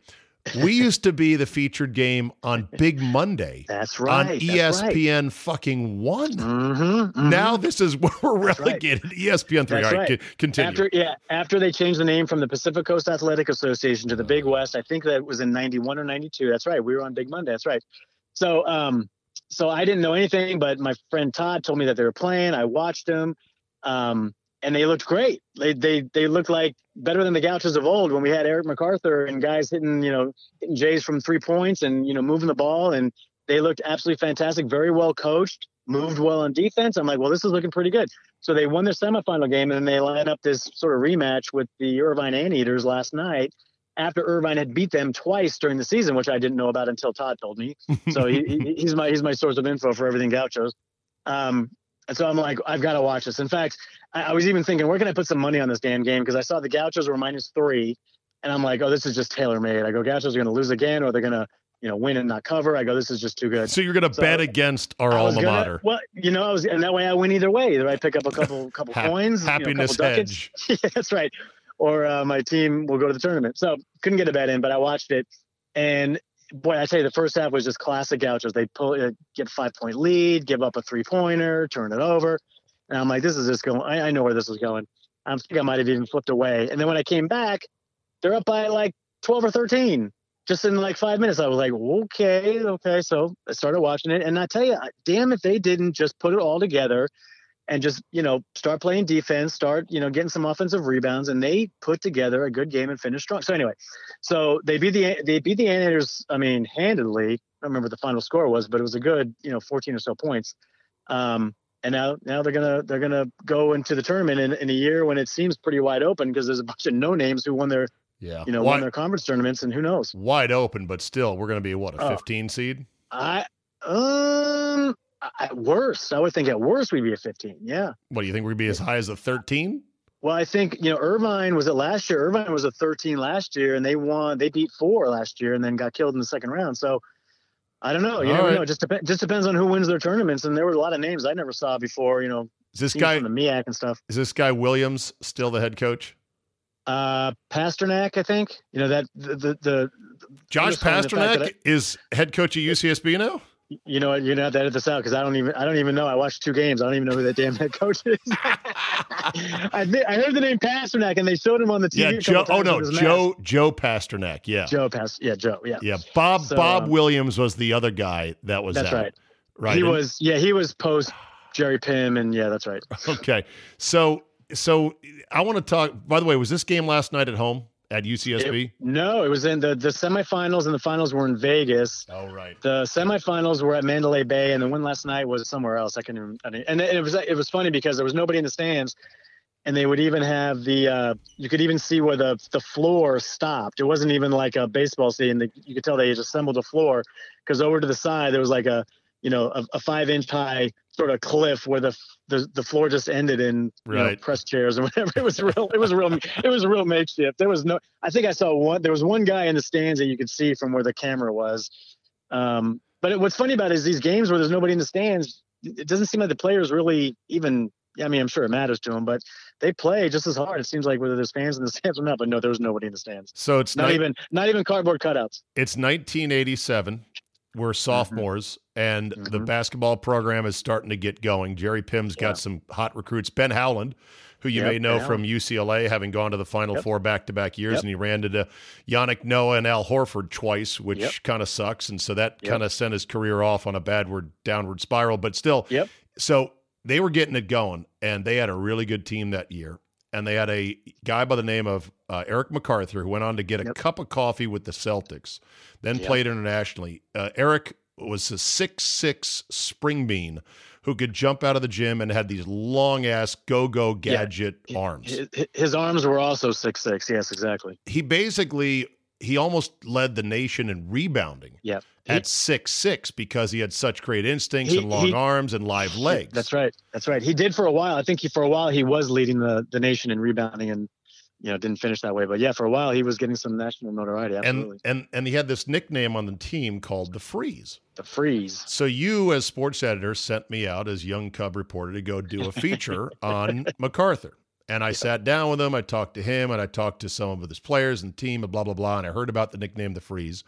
we used to be the featured game on Big Monday. That's right. On ESPN right. fucking one. Mm-hmm, mm-hmm. Now this is where we're relegated. Right. ESPN three. That's All right, right. continue. After yeah, after they changed the name from the Pacific Coast Athletic Association to the Big West, I think that was in '91 or '92. That's right. We were on Big Monday. That's right. So um, so I didn't know anything, but my friend Todd told me that they were playing. I watched them. Um, and they looked great. They they they looked like better than the Gauchos of old when we had Eric McArthur and guys hitting you know hitting Jays from three points and you know moving the ball and they looked absolutely fantastic. Very well coached, moved well on defense. I'm like, well, this is looking pretty good. So they won their semifinal game and then they line up this sort of rematch with the Irvine Anteaters last night. After Irvine had beat them twice during the season, which I didn't know about until Todd told me. So he, he's my he's my source of info for everything Gauchos. Um, and so I'm like, I've got to watch this. In fact, I, I was even thinking, where can I put some money on this damn game? Because I saw the Gauchos were minus three, and I'm like, oh, this is just tailor made. I go, Gauchos are going to lose again, or they're going to, you know, win and not cover. I go, this is just too good. So you're going to so bet against our alma gonna, mater. Well, you know, I was, and that way I win either way. Either I pick up a couple, couple coins, happiness you know, hedge. yeah, that's right. Or uh, my team will go to the tournament. So couldn't get a bet in, but I watched it, and boy, I tell you, the first half was just classic Gauchos. They pull, uh, get five point lead, give up a three pointer, turn it over. And I'm like, this is just going, I, I know where this is going. I think I might have even flipped away. And then when I came back, they're up by like 12 or 13 just in like five minutes. I was like, okay, okay. So I started watching it. And I tell you, damn if they didn't just put it all together and just, you know, start playing defense, start, you know, getting some offensive rebounds. And they put together a good game and finished strong. So anyway, so they beat the, they beat the Anteaters, I mean, handedly. I don't remember what the final score was, but it was a good, you know, 14 or so points. Um, and now now they're gonna they're gonna go into the tournament in, in a year when it seems pretty wide open because there's a bunch of no names who won their yeah you know wide, won their conference tournaments and who knows wide open but still we're gonna be what a 15 seed I um at worst I would think at worst we'd be a 15 yeah what do you think we'd be as high as a 13 well I think you know Irvine was it last year Irvine was a 13 last year and they won they beat four last year and then got killed in the second round so I don't know. You All never right. know. It just depends. Just depends on who wins their tournaments. And there were a lot of names I never saw before. You know, is this guy the MEAC and stuff? Is this guy Williams still the head coach? Uh, Pasternack, I think. You know that the the, the Josh Pasternack I, is head coach at UCSB now you know what? You're gonna have to edit this out because I don't even I don't even know. I watched two games. I don't even know who that damn head coach is. I, I heard the name Pasternack, and they showed him on the TV. Yeah, Joe. Oh no, Joe Joe Pasternack. Yeah, Joe Past. Yeah, Joe. Yeah, yeah. Bob so, Bob um, Williams was the other guy that was. That's out, right. Right. He and, was. Yeah, he was post Jerry Pimm, and yeah, that's right. Okay, so so I want to talk. By the way, was this game last night at home? At UCSB? It, no, it was in the the semifinals and the finals were in Vegas. Oh right. The semifinals were at Mandalay Bay, and the one last night was somewhere else. I can even, and it was it was funny because there was nobody in the stands, and they would even have the uh, you could even see where the the floor stopped. It wasn't even like a baseball stadium. The, you could tell they just assembled a floor because over to the side there was like a you know a, a five inch high sort of cliff where the the, the floor just ended in right. know, press chairs or whatever. It was real. It was real. It was a real makeshift. There was no. I think I saw one. There was one guy in the stands that you could see from where the camera was. Um, but it, what's funny about it is these games where there's nobody in the stands. It doesn't seem like the players really even. I mean, I'm sure it matters to them, but they play just as hard. It seems like whether there's fans in the stands or not. But no, there was nobody in the stands. So it's not ni- even not even cardboard cutouts. It's 1987. We're mm-hmm. sophomores, mm-hmm. and mm-hmm. the basketball program is starting to get going. Jerry Pimm's got some hot recruits. Ben Howland, who you yep, may know from UCLA, having gone to the Final yep. Four back to back years, yep. and he ran into Yannick Noah and Al Horford twice, which kind of sucks. And so that kind of sent his career off on a badward downward spiral. But still, yep. so they were getting it going, and they had a really good team that year. And they had a guy by the name of uh, Eric McArthur who went on to get a Yep. cup of coffee with the Celtics, then Yep. played internationally. Uh, Eric was a six six spring bean who could jump out of the gym and had these long ass go go gadget arms. His, his arms were also six six. Yes, exactly. He basically he almost led the nation in rebounding Yep. At six six because he had such great instincts He- and long he- arms and live legs. That's right. That's right. He did for a while. I think he for a while he was leading the the nation in rebounding and you know didn't finish that way. But yeah, for a while he was getting some national notoriety. Absolutely. And and and he had this nickname on the team called the Freeze. the freeze. So you, as sports editor, sent me out as young cub reporter to go do a feature on McArthur. And I sat down with him. I talked to him, and I talked to some of his players and team, and blah blah blah. And I heard about the nickname the Freeze.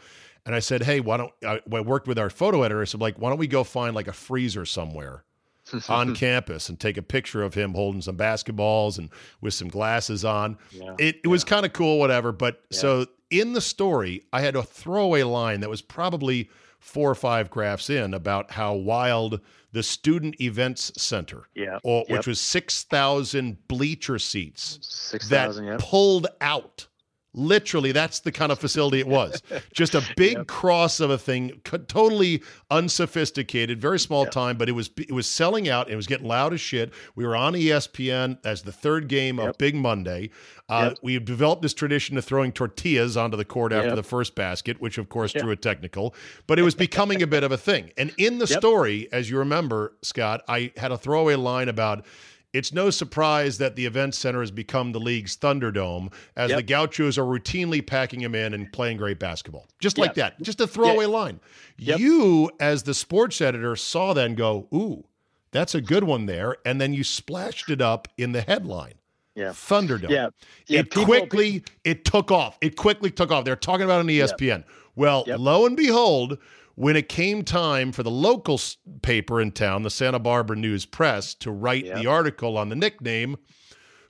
And I said, hey, why don't I, I worked with our photo editor? I said, like, why don't we go find like a freezer somewhere on campus and take a picture of him holding some basketballs and with some glasses on. Yeah. It, it was kind of cool, whatever. But so in the story, I had a throwaway line that was probably four or five graphs in about how wild the Student Events Center, Yeah. or, Yep. which was 6,000 bleacher seats Six that thousand. Yep. pulled out. Literally, that's the kind of facility it was. Just a big cross of a thing, co- totally unsophisticated, very small time, but it was it was selling out. It was getting loud as shit. We were on ESPN as the third game of Big Monday. Uh, Yep. We developed this tradition of throwing tortillas onto the court after Yep. the first basket, which of course drew a technical, but it was becoming a bit of a thing. And in the Yep. story, as you remember, Scott, I had a throwaway line about it's no surprise that the event center has become the league's Thunderdome as Yep. the Gauchos are routinely packing him in and playing great basketball. Just like that. Just a throwaway line. Yep. You, as the sports editor, saw that and go, ooh, that's a good one there. And then you splashed it up in the headline. Yeah. Thunderdome. Yeah. Yeah. it people- quickly it took off. It quickly took off. They're talking about it on ESPN. Well, lo and behold, when it came time for the local paper in town, the Santa Barbara News Press, to write Yep. the article on the nickname,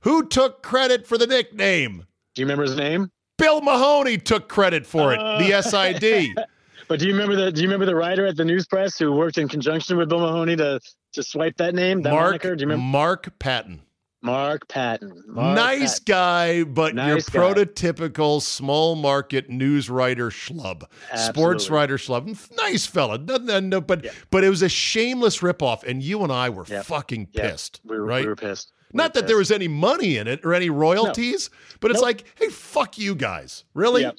who took credit for the nickname? Do you remember his name? Bill Mahoney took credit for it. Uh. the SID. But do you remember the Do you remember the writer at the News Press who worked in conjunction with Bill Mahoney to to swipe that name? That Mark moniker? Do you remember Mark Patton. Mark Patton? Mark nice Patton. guy, but Nice your prototypical small market news writer schlub, sports writer schlub. Nice fella, no, no, uh, no, but Yeah. but it was a shameless ripoff, and you and I were Yep. fucking pissed, We were, right? we were pissed. We Not were that there was any money in it or any royalties, but it's Nope. like, hey, fuck you guys, really? Yep.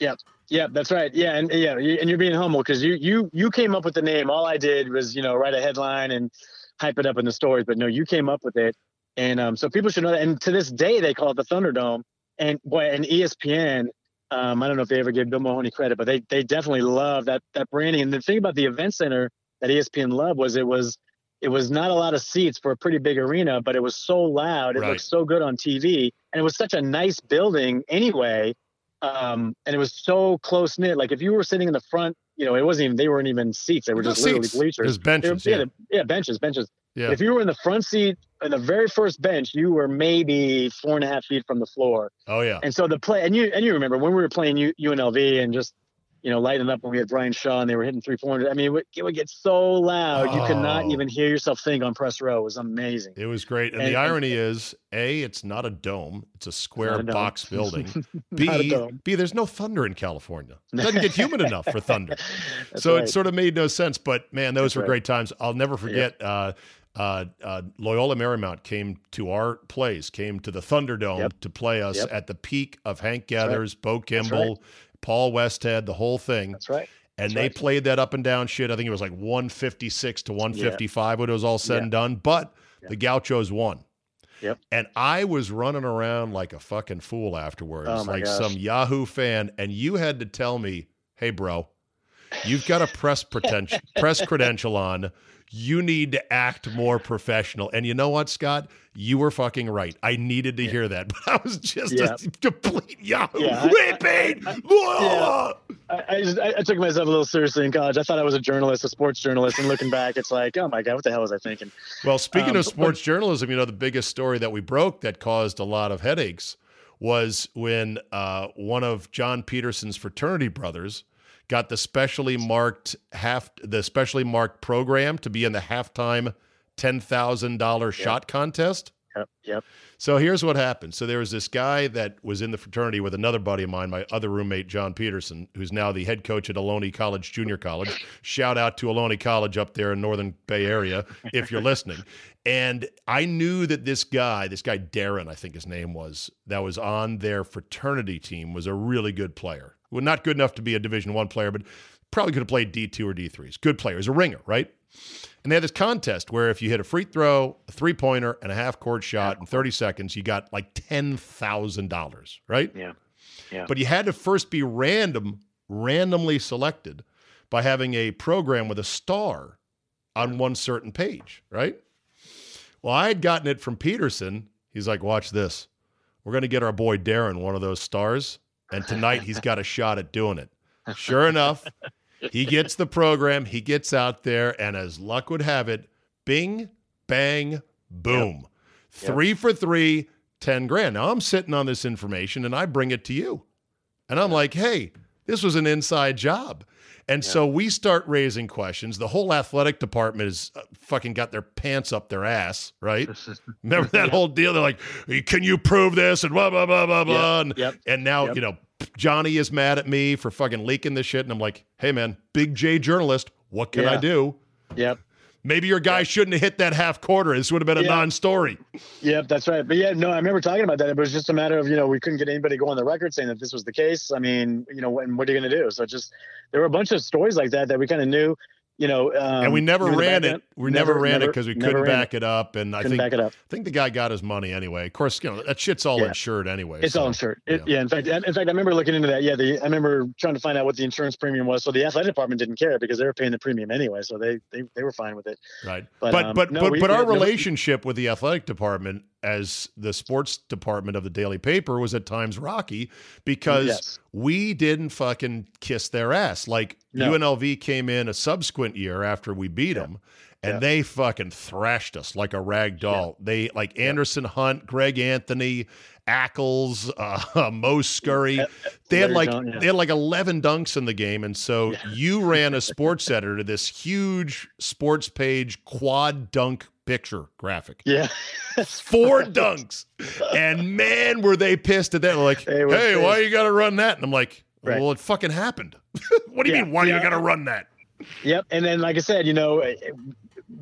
Yep. Yeah, that's right. Yeah, and yeah, and you're being humble because you you you came up with the name. All I did was you know write a headline and hype it up in the stories, but no, you came up with it, and um, so people should know that. And to this day, they call it the Thunderdome. And boy, and ESPN, um, I don't know if they ever gave Bill Mahoney credit, but they they definitely love that that branding. And the thing about the event center that ESPN loved was it was it was not a lot of seats for a pretty big arena, but it was so loud. It Right. looked so good on TV, and it was such a nice building anyway um, and it was so close knit. Like if you were sitting in the front, you know, it wasn't even they weren't even seats; they were just literally bleachers. They were- yeah, Yeah, the- yeah, benches, benches. yeah. If you were in the front seat in the very first bench, you were maybe four and a half feet from the floor. Oh yeah. And so the play, and you and you remember when we were playing U, UNLV and just you know lighting up when we had Brian Shaw and they were hitting three four hundred. I mean, it would, it would get so loud you could not Oh. even hear yourself think on press row. It was amazing. It was great. And, And- the and- irony is, A, it's not a dome. It's a square a box building. B. B, there's no thunder in California. It doesn't get humid enough for thunder. So right. it sort of made no sense. But man, those That's were right. great times. I'll never forget. Uh, uh, uh, Loyola Marymount came to our place, came to the Thunderdome Yep. to play us Yep. at the peak of Hank right. Gathers, Bo Kimble, Paul Westhead, the whole thing. That's right. and they right. played that up and down shit. I think it was like 156 to 155 when it was all said Yeah. and done. But Yeah. the Gauchos won. Yep. And I was running around like a fucking fool afterwards, Oh like gosh. some Yahoo fan. And you had to tell me, hey, bro, you've got a press potential, press credential on. You need to act more professional. And you know what, Scott? You were fucking right. I needed to hear that, but I was just Yeah. a complete Yahoo. Yeah, I- we I- I-! I, I, just, I, took myself a little seriously in college. I thought I was a journalist, a sports journalist, and looking back, it's like, oh my god, what the hell was I thinking? Well, speaking Um, of but- sports journalism, you know, the biggest story that we broke that caused a lot of headaches was when uh, one of John Peterson's fraternity brothers got the specially marked half the specially marked program to be in the halftime ten thousand dollar shot contest. Yep. Yep. So here's what happened. So there was this guy that was in the fraternity with another buddy of mine, my other roommate, John Peterson, who's now the head coach at Ohlone College Junior College. Shout out to Ohlone College up there in Northern Bay Area, if you're listening. And I knew that this guy, this guy Darren, I think his name was, that was on their fraternity team, was a really good player. Well, not good enough to be a Division One player, but probably could have played D two or D three. He's good player. He's a ringer, right? And they had this contest where if you hit a free throw, a three pointer, and a half court shot in 30 seconds, you got like $10,000, right? Yeah. Yeah. But you had to first be random, randomly selected by having a program with a star on one certain page, right? Well, I had gotten it from Peterson. He's like, watch this. We're going to get our boy Darren one of those stars. And tonight he's got a shot at doing it. Sure enough, he gets the program, he gets out there, and as luck would have it, bing, bang, boom. Yep. Three yep. for three, 10 grand. Now I'm sitting on this information and I bring it to you. And I'm like, hey, this was an inside job. And yeah. so we start raising questions. The whole athletic department is uh, fucking got their pants up their ass, right? Remember that yeah. whole deal? They're like, "Can you prove this?" and blah blah blah blah blah. Yep. And, yep. and now yep. you know Johnny is mad at me for fucking leaking this shit, and I'm like, "Hey man, big J journalist, what can yeah. I do?" Yep. Maybe your guy shouldn't have hit that half quarter. This would have been a non-story. Yep, that's right. But yeah, no, I remember talking about that. It was just a matter of you know we couldn't get anybody to go on the record saying that this was the case. I mean, you know, and what are you going to do? So just there were a bunch of stories like that that we kind of knew you know, um, and we never ran it. We never, never ran never, it because we couldn't back it. it. up. And I think back it up. I think the guy got his money anyway. Of course, you know that shit's all yeah. insured anyway. It's so, all insured. It, yeah. yeah. In fact, in fact, I remember looking into that. Yeah, the, I remember trying to find out what the insurance premium was. So the athletic department didn't care because they were paying the premium anyway. So they they, they were fine with it. Right. But but um, but no, but, we, but our relationship with the athletic department as the sports department of the daily paper was at times rocky because yes. we didn't fucking kiss their ass. Like no. UNLV came in a subsequent year after we beat Yeah. them and Yeah. they fucking thrashed us like a rag doll. They like Anderson Hunt, Greg Anthony, Ackles, uh, Mo Scurry. They had like yeah. they had like 11 dunks in the game and so you ran a sports editor to this huge sports page quad dunk picture graphic Yeah. four dunks. And man, were they pissed at that. Like, hey, why you got to run that? And I'm like, Right. well, it fucking happened. what do you Yeah, mean, why you yeah. got to run that? Yep. And then, like I said, you know,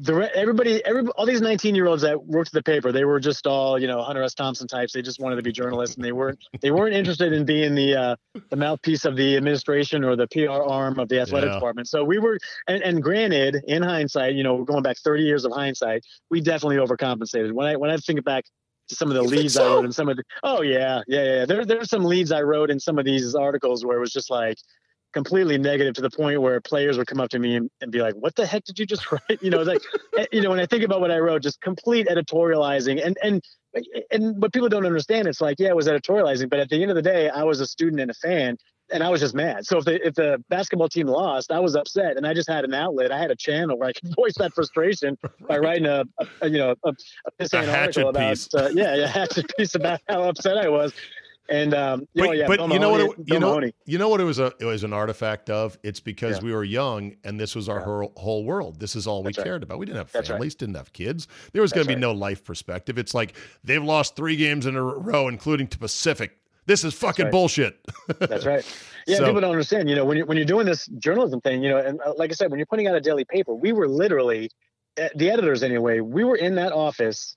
the everybody, every all these 19 year olds that worked at the paper, they were just all, you know, Hunter S. Thompson types. They just wanted to be journalists, and they weren't they weren't interested in being the uh, the mouthpiece of the administration or the PR arm of the athletic Yeah. department. So we were, and, and granted, in hindsight, you know, we're going back 30 years of hindsight, we definitely overcompensated. When I when I think back. To some of the You leads I wrote and some of the oh yeah yeah yeah there there's some leads I wrote in some of these articles where it was just like completely negative to the point where players would come up to me and, and be like, "What the heck did you just write?" You know, like, eh, you know, when I think about what I wrote, just complete editorializing, and and and what people don't understand, it's like, yeah, it was editorializing, but at the end of the day, I was a student and a fan, and I was just mad. So if the if the basketball team lost, I was upset, and I just had an outlet. I had a channel where I could voice that frustration by writing a, a, a, you know a, a hatchet article about uh, yeah, yeah, a hatchet piece about how upset I was. And um, you know, But, yeah, but Bill you know what? Mahoney- It, Bill you know, Mahoney. you know what it was a it was an artifact of. It's because Yeah. we were young and this was our Yeah. whole, whole world. This is all we That's right. cared about. We didn't have That's right. families, didn't have kids. There was going to be right. no life perspective. It's like they've lost three games in a row, including to Pacific. This is fucking right. bullshit. That's right. Yeah, So- people don't understand. You know, when you're when you're doing this journalism thing, you know, and uh, like I said, when you're putting out a daily paper, we were literally uh, the editors anyway. We were in that office.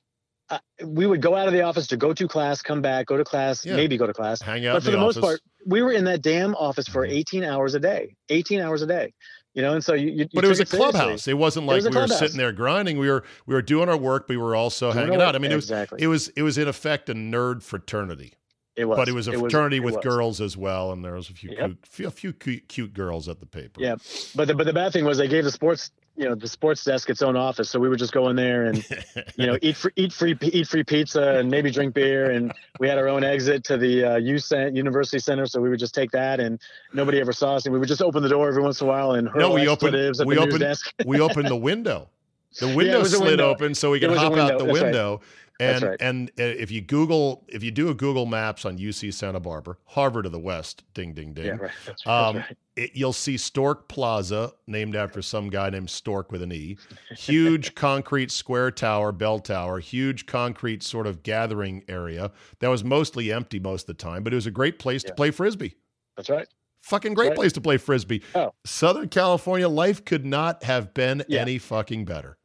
Uh, we would go out of the office to go to class, come back, go to class, Yeah. maybe go to class. Hang out But for the, the, most part, we were in that damn office for Mhm. 18 hours a day. 18 hours a day. You know, and so you. you But it was a clubhouse. It wasn't It like was a we were sitting there grinding. We were we were doing our work. But we were also Doing hanging out. I mean, it was Exactly. it was it was in effect a nerd fraternity, It was. but it was a fraternity it with was. girls as well, and there was a few Yep. cute, a few cute, cute girls at the paper. Yeah, but the but the bad thing was they gave the sports you know the sports desk its own office, so we would just go in there and you know eat free eat free eat free pizza and maybe drink beer, and we had our own exit to the uh, U Cent University Center, so we would just take that, and nobody ever saw us, and we would just open the door every once in a while and No, we opened we opened desk. we opened the window. The window a slid window. open so we could hop out the that's right. And right. and uh, if you Google, if you do a Google Maps on UC Santa Barbara, Harvard of the West, ding ding ding. Yeah, right. That's. Um, that's right. it, you'll see Storke Plaza, named after some guy named Storke with an E. Huge concrete square tower, bell tower, huge concrete sort of gathering area that was mostly empty most of the time, but it was a great place to play frisbee. That's right. Fucking great Right. place to play frisbee. Oh. Southern California life could not have been Yeah. any fucking better.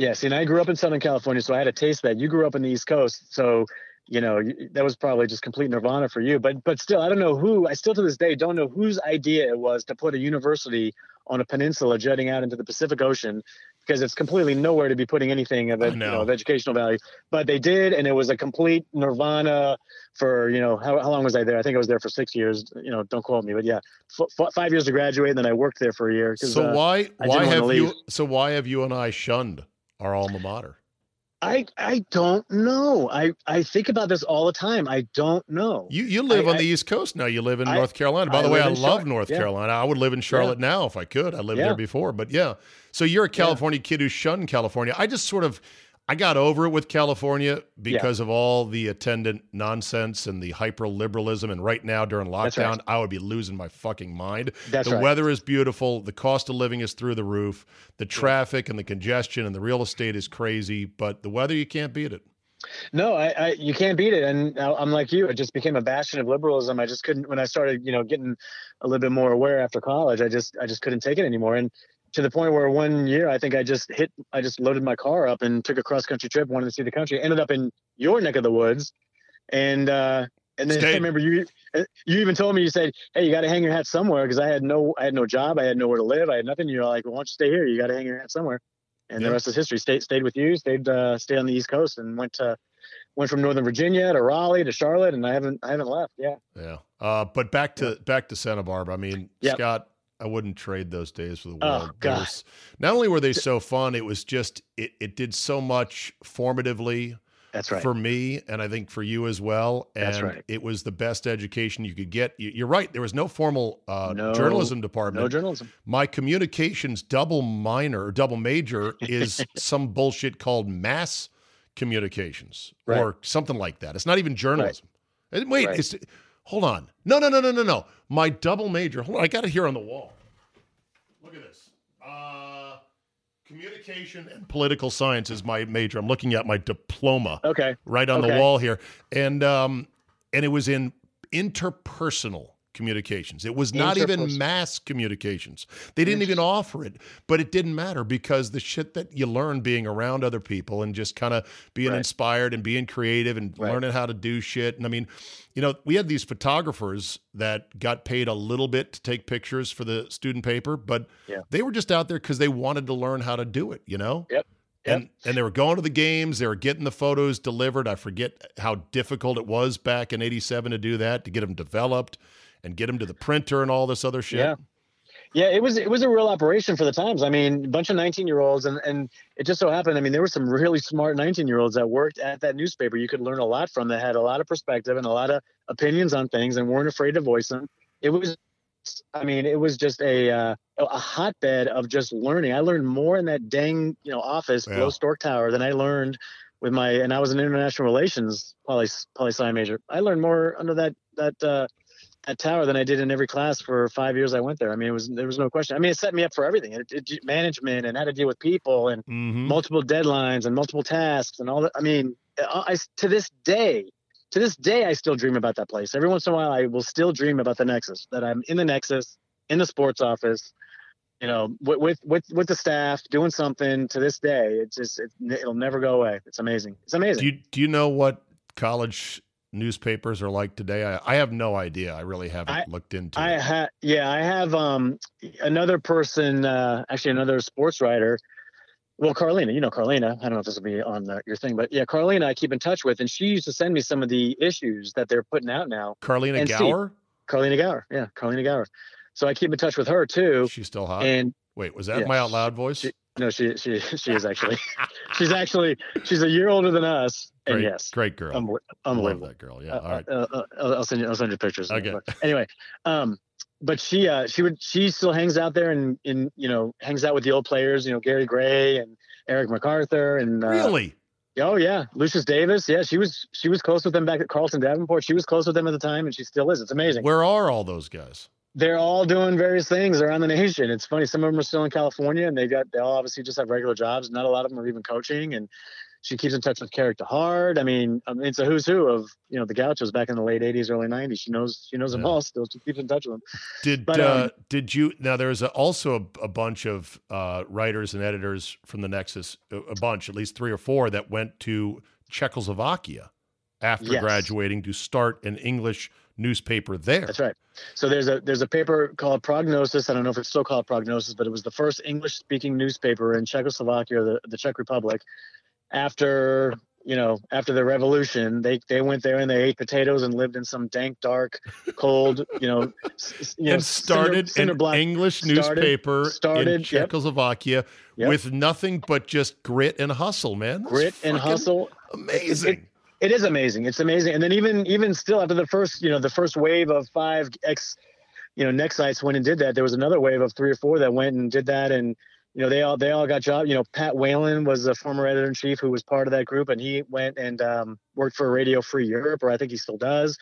Yeah, see, and I grew up in Southern California, so I had a taste of that. You grew up in the East Coast, so you know that was probably just complete nirvana for you. But but still, I don't know who. I still to this day don't know whose idea it was to put a university on a peninsula jutting out into the Pacific Ocean, because it's completely nowhere to be putting anything of, I ed- you know. of educational value. But they did, and it was a complete nirvana for you know how, how long was I there? I think I was there for six years. You know, don't quote me, but yeah, f- f- five years to graduate, and then I worked there for a year. So uh, why why have you so why have you and I shunned our alma mater? I I don't know. I I think about this all the time. I don't know. You you live I- on I- the East Coast now. You live in I- North Carolina. By I the way, I love Charlotte. North Yeah. Carolina. I would live in Charlotte now if I could. I lived Yeah. there before, but yeah. So you're a California kid who shunned California. I just sort of I got over it with California because of all the attendant nonsense and the hyper liberalism. And right now during That's right. lockdown, I would be losing my fucking mind. That's the right. weather is beautiful. The cost of living is through the roof. The traffic and the congestion and the real estate is crazy. But the weather, you can't beat it. No, I, I you can't beat it. And I- I'm like you. It just became a bastion of liberalism. I just couldn't. When I started, you know, getting a little bit more aware after college, I just I just couldn't take it anymore. And to the point where one year I think I just hit. I just loaded my car up and took a cross country trip. Wanted to see the country. Ended up in your neck of the woods, and uh, and then I remember you you even told me you said, "Hey, you got to hang your hat somewhere," because I had no I had no job. I had nowhere to live. I had nothing. You're like, well, "Why don't you stay here? You got to hang your hat somewhere." And Yeah. the rest is history. Stayed stayed with you. Stayed uh, stayed on the East Coast and went to went from Northern Virginia to Raleigh to Charlotte, and I haven't I haven't left. Yeah, Yeah. Uh, but back to back to Santa Barbara. I mean, Yep. Scott, I wouldn't trade those days for the Oh, world. Were God. s- not only were they so fun, it was just it it did so much formatively that's right. for me and I think for you as well. And That's right. it was the best education you could get. You, you're right. There was no formal uh, No- journalism department. no journalism. My communications double minor or double major is some bullshit called mass communications Right. or something like that. It's not even journalism. Uh, Wait, Right. it's hold on. No, no, no, no, no, no. My double major. Hold on, I got it here on the wall. Look at this. Uh, communication and political science is my major. I'm looking at my diploma Okay. right on the wall here, and um, and it was in interpersonal communications. It was not even mass communications. They didn't even offer it, but it didn't matter because the shit that you learn being around other people and just kind of being Right. inspired and being creative and Right. learning how to do shit. And I mean, you know, we had these photographers that got paid a little bit to take pictures for the student paper, but Yeah. they were just out there because they wanted to learn how to do it, you know? Yep. Yep. And and they were going to the games, they were getting the photos delivered. I forget how difficult it was back in 87 to do that, to get them developed and get them to the printer and all this other shit. Yeah. Yeah, it was it was a real operation for the times. I mean, a bunch of 19 year olds, and and it just so happened. I mean, there were some really smart 19 year olds that worked at that newspaper. You could learn a lot from. That had a lot of perspective and a lot of opinions on things, and weren't afraid to voice them. It was, I mean, it was just a uh, a hotbed of just learning. I learned more in that dang you know office Yeah. below Storke Tower than I learned with my. And I was an international relations poli poli sci major. I learned more under that that. Uh, at Tower than I did in every class for five years I went there. I mean, it was there was no question. I mean, it set me up for everything. It, it, management and how to deal with people and Mhm. multiple deadlines and multiple tasks and all that. I mean, I, I to this day, to this day, I still dream about that place. Every once in a while, I will still dream about the Nexus. That I'm in the Nexus, in the sports office, you know, with with with, with the staff doing something. To this day, it's just it, it'll never go away. It's amazing. It's amazing. Do you do you know what college newspapers are like today? I, I have no idea. I really haven't I- looked into I it. have, yeah, I have um another person, uh, actually another sports writer. Well, Carlina, you know Carlina. I don't know if this will be on the, your thing, but yeah, Carlina, I keep in touch with, and she used to send me some of the issues that they're putting out now. Carlina and Steve. Gower? Carlina Gower, yeah, Carlina Gower. So I keep in touch with her too. She's still hot. And Wait, was that yeah. my out loud voice? She- no, she she she is actually, she's actually she's a year older than us, and great, yes, great girl. unbel- Love unbelievable. that girl. Yeah. Uh, All right. uh, uh, I'll I'll send you. I'll send you pictures. Okay. But anyway, um, but she uh she would she still hangs out there and in you know hangs out with the old players. You know Gary Gray and Eric McArthur and uh, really? Oh yeah, Lucius Davis. Yeah, she was she was close with them back at Carlton Davenport. She was close with them at the time, and she still is. It's amazing. Where are all those guys? They're all doing various things around the nation. It's funny. Some of them are still in California, and they got they all obviously just have regular jobs. Not a lot of them are even coaching, and she keeps in touch with Carrick DeHart. I mean, I mean, it's a who's who of you know the Gauchos back in the late '80s, early '90s. She knows she knows them all still. She keeps in touch with them. Did But, uh, um, did you now? There's a, also a, a bunch of uh, writers and editors from the Nexus, a, a bunch, at least three or four, that went to Czechoslovakia after Yes. graduating to start an English newspaper there. That's right. So there's a there's a paper called Prognosis. I don't know if it's still called Prognosis, but it was the first English speaking newspaper in Czechoslovakia, or the, the Czech Republic, after you know after the revolution. They they went there and they ate potatoes and lived in some dank, dark, cold, you know, s- you know, and started cinder, cinder an block. English started- newspaper in started, yep. Czechoslovakia Yep. with nothing but just grit and hustle, man. That's grit and hustle. Amazing. It is amazing. It's amazing. And then even even still after the first, you know, the first wave of five ex, you know, next sites went and did that. There was another wave of three or four that went and did that. And you know, they all they all got job. You know, Pat Whalen was a former editor in chief who was part of that group, and he went and um, worked for Radio Free Europe, or I think he still does.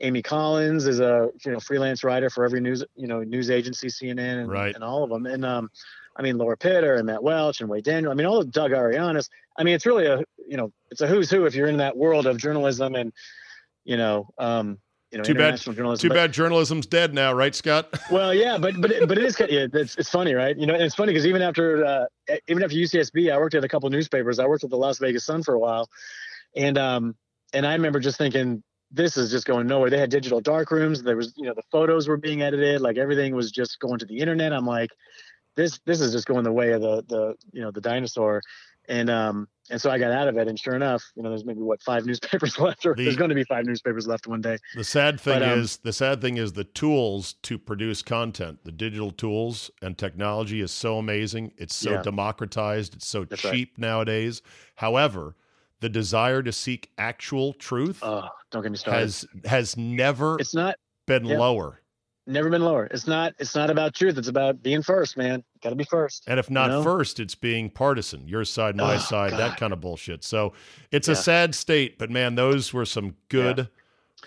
Amy Collins is a you know freelance writer for every news you know news agency, CNN, and, Right. and all of them. And um, I mean Laura Pitter and Matt Welch and Wade Daniel. I mean all of Doug Arellanes. I mean it's really a you know it's a who's who if you're in that world of journalism and you know um, you know Too bad. journalism. Too But- bad journalism's dead now, right, Scott? well, yeah, but but it- but it is yeah, it's it's funny, right? You know, and it's funny because even after uh, even after UCSB, I worked at a couple newspapers. I worked at the Las Vegas Sun for a while, and um and I remember just thinking this is just going nowhere. They had digital dark rooms. There was you know the photos were being edited, like everything was just going to the internet. I'm like, this this is just going the way of the the you know the dinosaur, and um and so I got out of it. And sure enough, you know, there's maybe what five newspapers left, or The- there's going to be five newspapers left one day. The sad thing But, um, is, the sad thing is, the tools to produce content, the digital tools and technology is so amazing. It's so Yeah. democratized. It's so That's right. cheap nowadays. However, the desire to seek actual truth Oh, don't get me started. has has never it's not been yeah. lower. Never been lower. It's not. It's not about truth. It's about being first, man. Got to be first. And if not know? first, it's being partisan, your side, my Oh, side, that kind of bullshit. So it's a sad state, but man, those were some good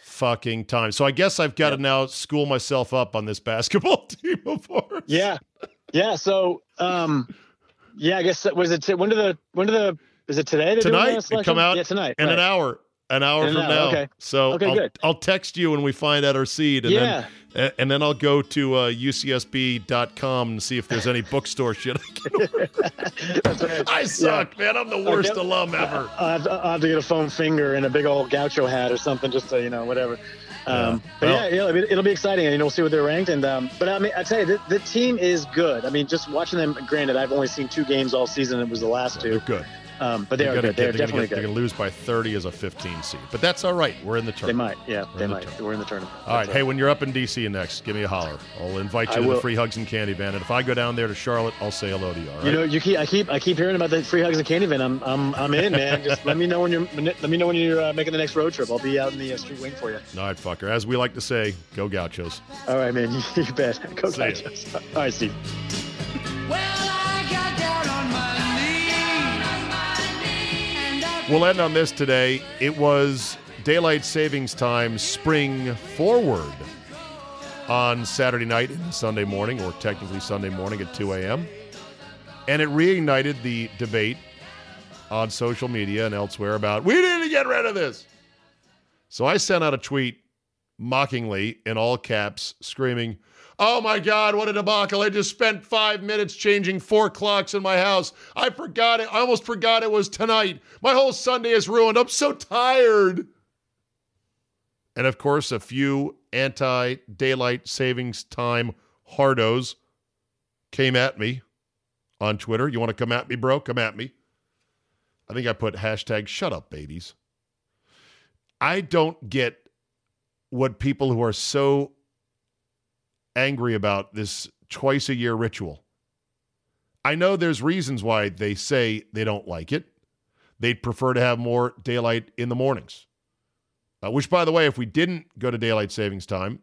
fucking times. So I guess I've got to now school myself up on this basketball team of ours. Yeah, yeah. So, um, yeah. I guess was it. When do the when do the is it today? Tonight, it come out Yeah, tonight. in right. an hour. An hour from hour, now. okay. So Okay, I'll, good. I'll text you when we find out our seed, and Yeah. then and then I'll go to uh, UCSB.com and see if there's any bookstore shit. I can right. I suck, man. I'm the worst alum ever. I'll have, to, I'll have to get a foam finger and a big old gaucho hat or something, just to you know whatever. Um, Yeah. But Well- yeah, it'll be, it'll be exciting, and you'll see what they're ranked. And um, but I mean, I tell you, the, the team is good. I mean, just watching them. Granted, I've only seen two games all season. It was the last two. They're good. Um, but they They're are gonna good. They're they're gonna definitely get- They're going to lose by 30 as a 15 seed, but that's all right. We're in the tournament. They might, yeah, We're they the might. tournament. We're in the tournament. All right. That's Hey, when you're up in DC next, give me a holler. I'll invite you I to the free hugs and candy van, and if I go down there to Charlotte, I'll say hello to you. All right. You know, you keep I keep I keep hearing about the free hugs and candy van. I'm I'm I'm in, man. Just let me know when you're let me know when you're uh, making the next road trip. I'll be out in the uh, street wing for you. all right, fucker. As we like to say, go Gauchos. All right, man. You, you bet. Go See ya. Tigers. All right, Steve. Well, We'll end on this today. It was daylight savings time spring forward on Saturday night and Sunday morning, or technically Sunday morning at 2 a.m. And it reignited the debate on social media and elsewhere about we need to get rid of this. So I sent out a tweet mockingly in all caps, screaming, Oh my God, what a debacle. I just spent five minutes changing four clocks in my house. I forgot it. I almost forgot it was tonight. My whole Sunday is ruined. I'm so tired. And of course, a few anti daylight savings time hardos came at me on Twitter. You want to come at me, bro? Come at me. I think I put hashtag shut up, babies. I don't get what people who are so angry about this twice a year ritual. I know there's reasons why they say they don't like it. They'd prefer to have more daylight in the mornings. Uh, which, by the way, if we didn't go to daylight savings time,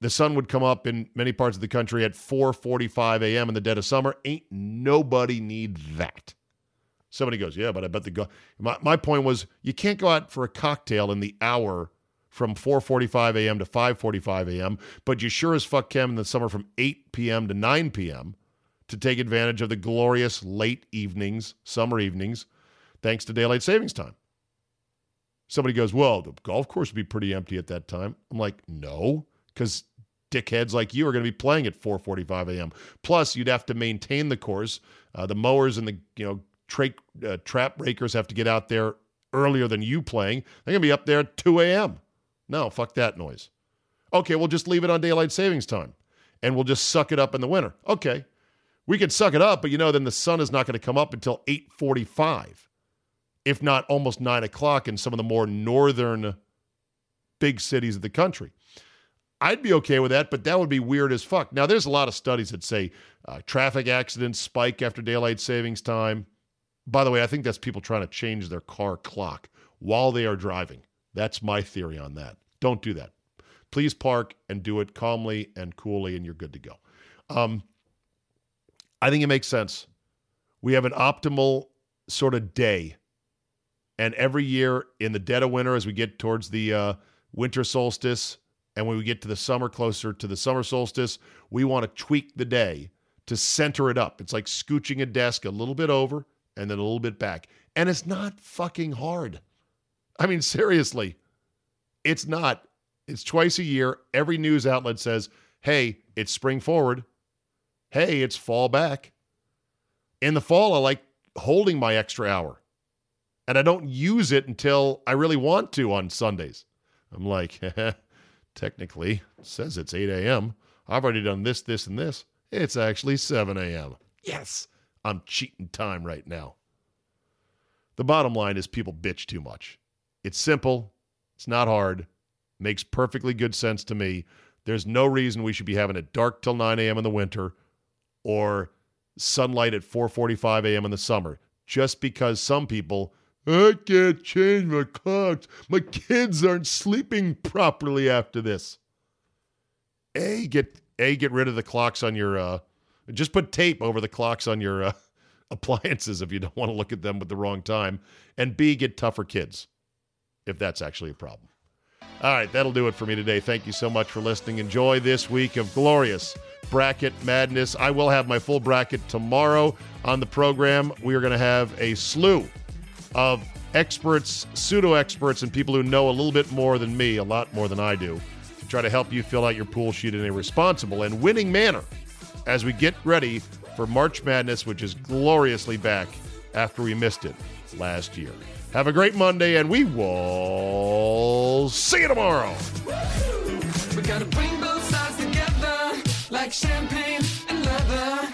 the sun would come up in many parts of the country at 4:45 a.m. in the dead of summer. Ain't nobody need that. Somebody goes, yeah, but I bet the go. My, my point was, you can't go out for a cocktail in the hour from 4:45 a.m. to 5:45 a.m., but you sure as fuck can in the summer from 8 p.m. to 9 p.m. to take advantage of the glorious late evenings, summer evenings, thanks to daylight savings time. Somebody goes, well, the golf course would be pretty empty at that time. I'm like, no, because dickheads like you are going to be playing at 4:45 a.m. Plus, you'd have to maintain the course. Uh, the mowers and the you know tra- uh, trap breakers have to get out there earlier than you playing. They're going to be up there at 2 a.m. No, fuck that noise. Okay, we'll just leave it on daylight savings time, and we'll just suck it up in the winter. Okay, we could suck it up, but you know, then the sun is not going to come up until 8:45 if not almost nine o'clock in some of the more northern big cities of the country. I'd be okay with that, but that would be weird as fuck. Now, there's a lot of studies that say uh, traffic accidents spike after daylight savings time. By the way, I think that's people trying to change their car clock while they are driving. That's my theory on that. Don't do that. Please park and do it calmly and coolly, and you're good to go. Um, I think it makes sense. We have an optimal sort of day and every year in the dead of winter, as we get towards the uh, winter solstice, and when we get to the summer, closer to the summer solstice, we want to tweak the day to center it up. It's like scooching a desk a little bit over and then a little bit back. And it's not fucking hard. I mean, seriously, it's not. It's twice a year. Every news outlet says, hey, it's spring forward. Hey, it's fall back. In the fall, I like holding my extra hour and I don't use it until I really want to on Sundays. I'm like, technically, it says it's 8 a.m. I've already done this, this, and this. It's actually 7 a.m. Yes, I'm cheating time right now. The bottom line is people bitch too much. It's simple, it's not hard, makes perfectly good sense to me. There's no reason we should be having it dark till 9 a.m. in the winter or sunlight at 4:45 a.m. in the summer just because some people I can't change my clocks. My kids aren't sleeping properly after this. A get a get rid of the clocks on your uh just put tape over the clocks on your uh, appliances if you don't want to look at them with the wrong time. And B get tougher kids if that's actually a problem. All right, that'll do it for me today. Thank you so much for listening. Enjoy this week of glorious bracket madness. I will have my full bracket tomorrow on the program. We are going to have a slew of experts, pseudo experts, and people who know a little bit more than me, a lot more than I do, to try to help you fill out your pool sheet in a responsible and winning manner as we get ready for March Madness, which is gloriously back after we missed it last year. Have a great Monday, and we will see you tomorrow. We gotta bring both sides together, like champagne and leather,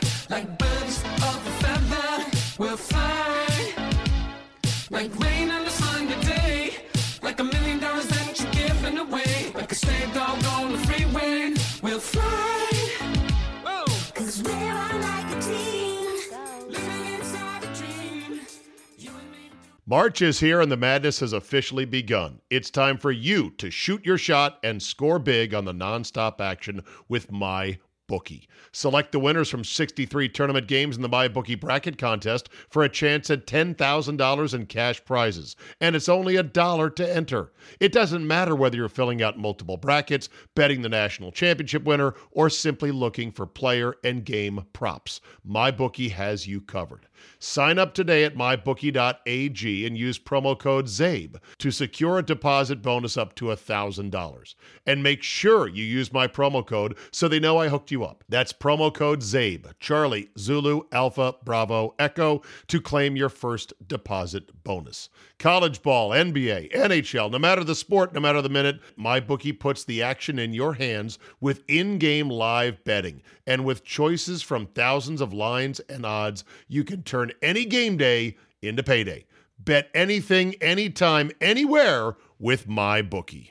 March is here and the madness has officially begun. It's time for you to shoot your shot and score big on the nonstop action with my bookie. Select the winners from 63 tournament games in the MyBookie bracket contest for a chance at $10,000 in cash prizes. And it's only a dollar to enter. It doesn't matter whether you're filling out multiple brackets, betting the national championship winner, or simply looking for player and game props. MyBookie has you covered. Sign up today at mybookie.ag and use promo code CZABE to secure a deposit bonus up to $1,000. And make sure you use my promo code so they know I hooked you up. That's promo code CZABE, Charlie, Zulu, Alpha, Bravo, Echo, to claim your first deposit bonus. College ball, NBA, NHL, no matter the sport, no matter the minute, MyBookie puts the action in your hands with in game live betting. And with choices from thousands of lines and odds, you can turn any game day into payday. Bet anything, anytime, anywhere with MyBookie.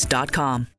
Cancerscreenquiz.com.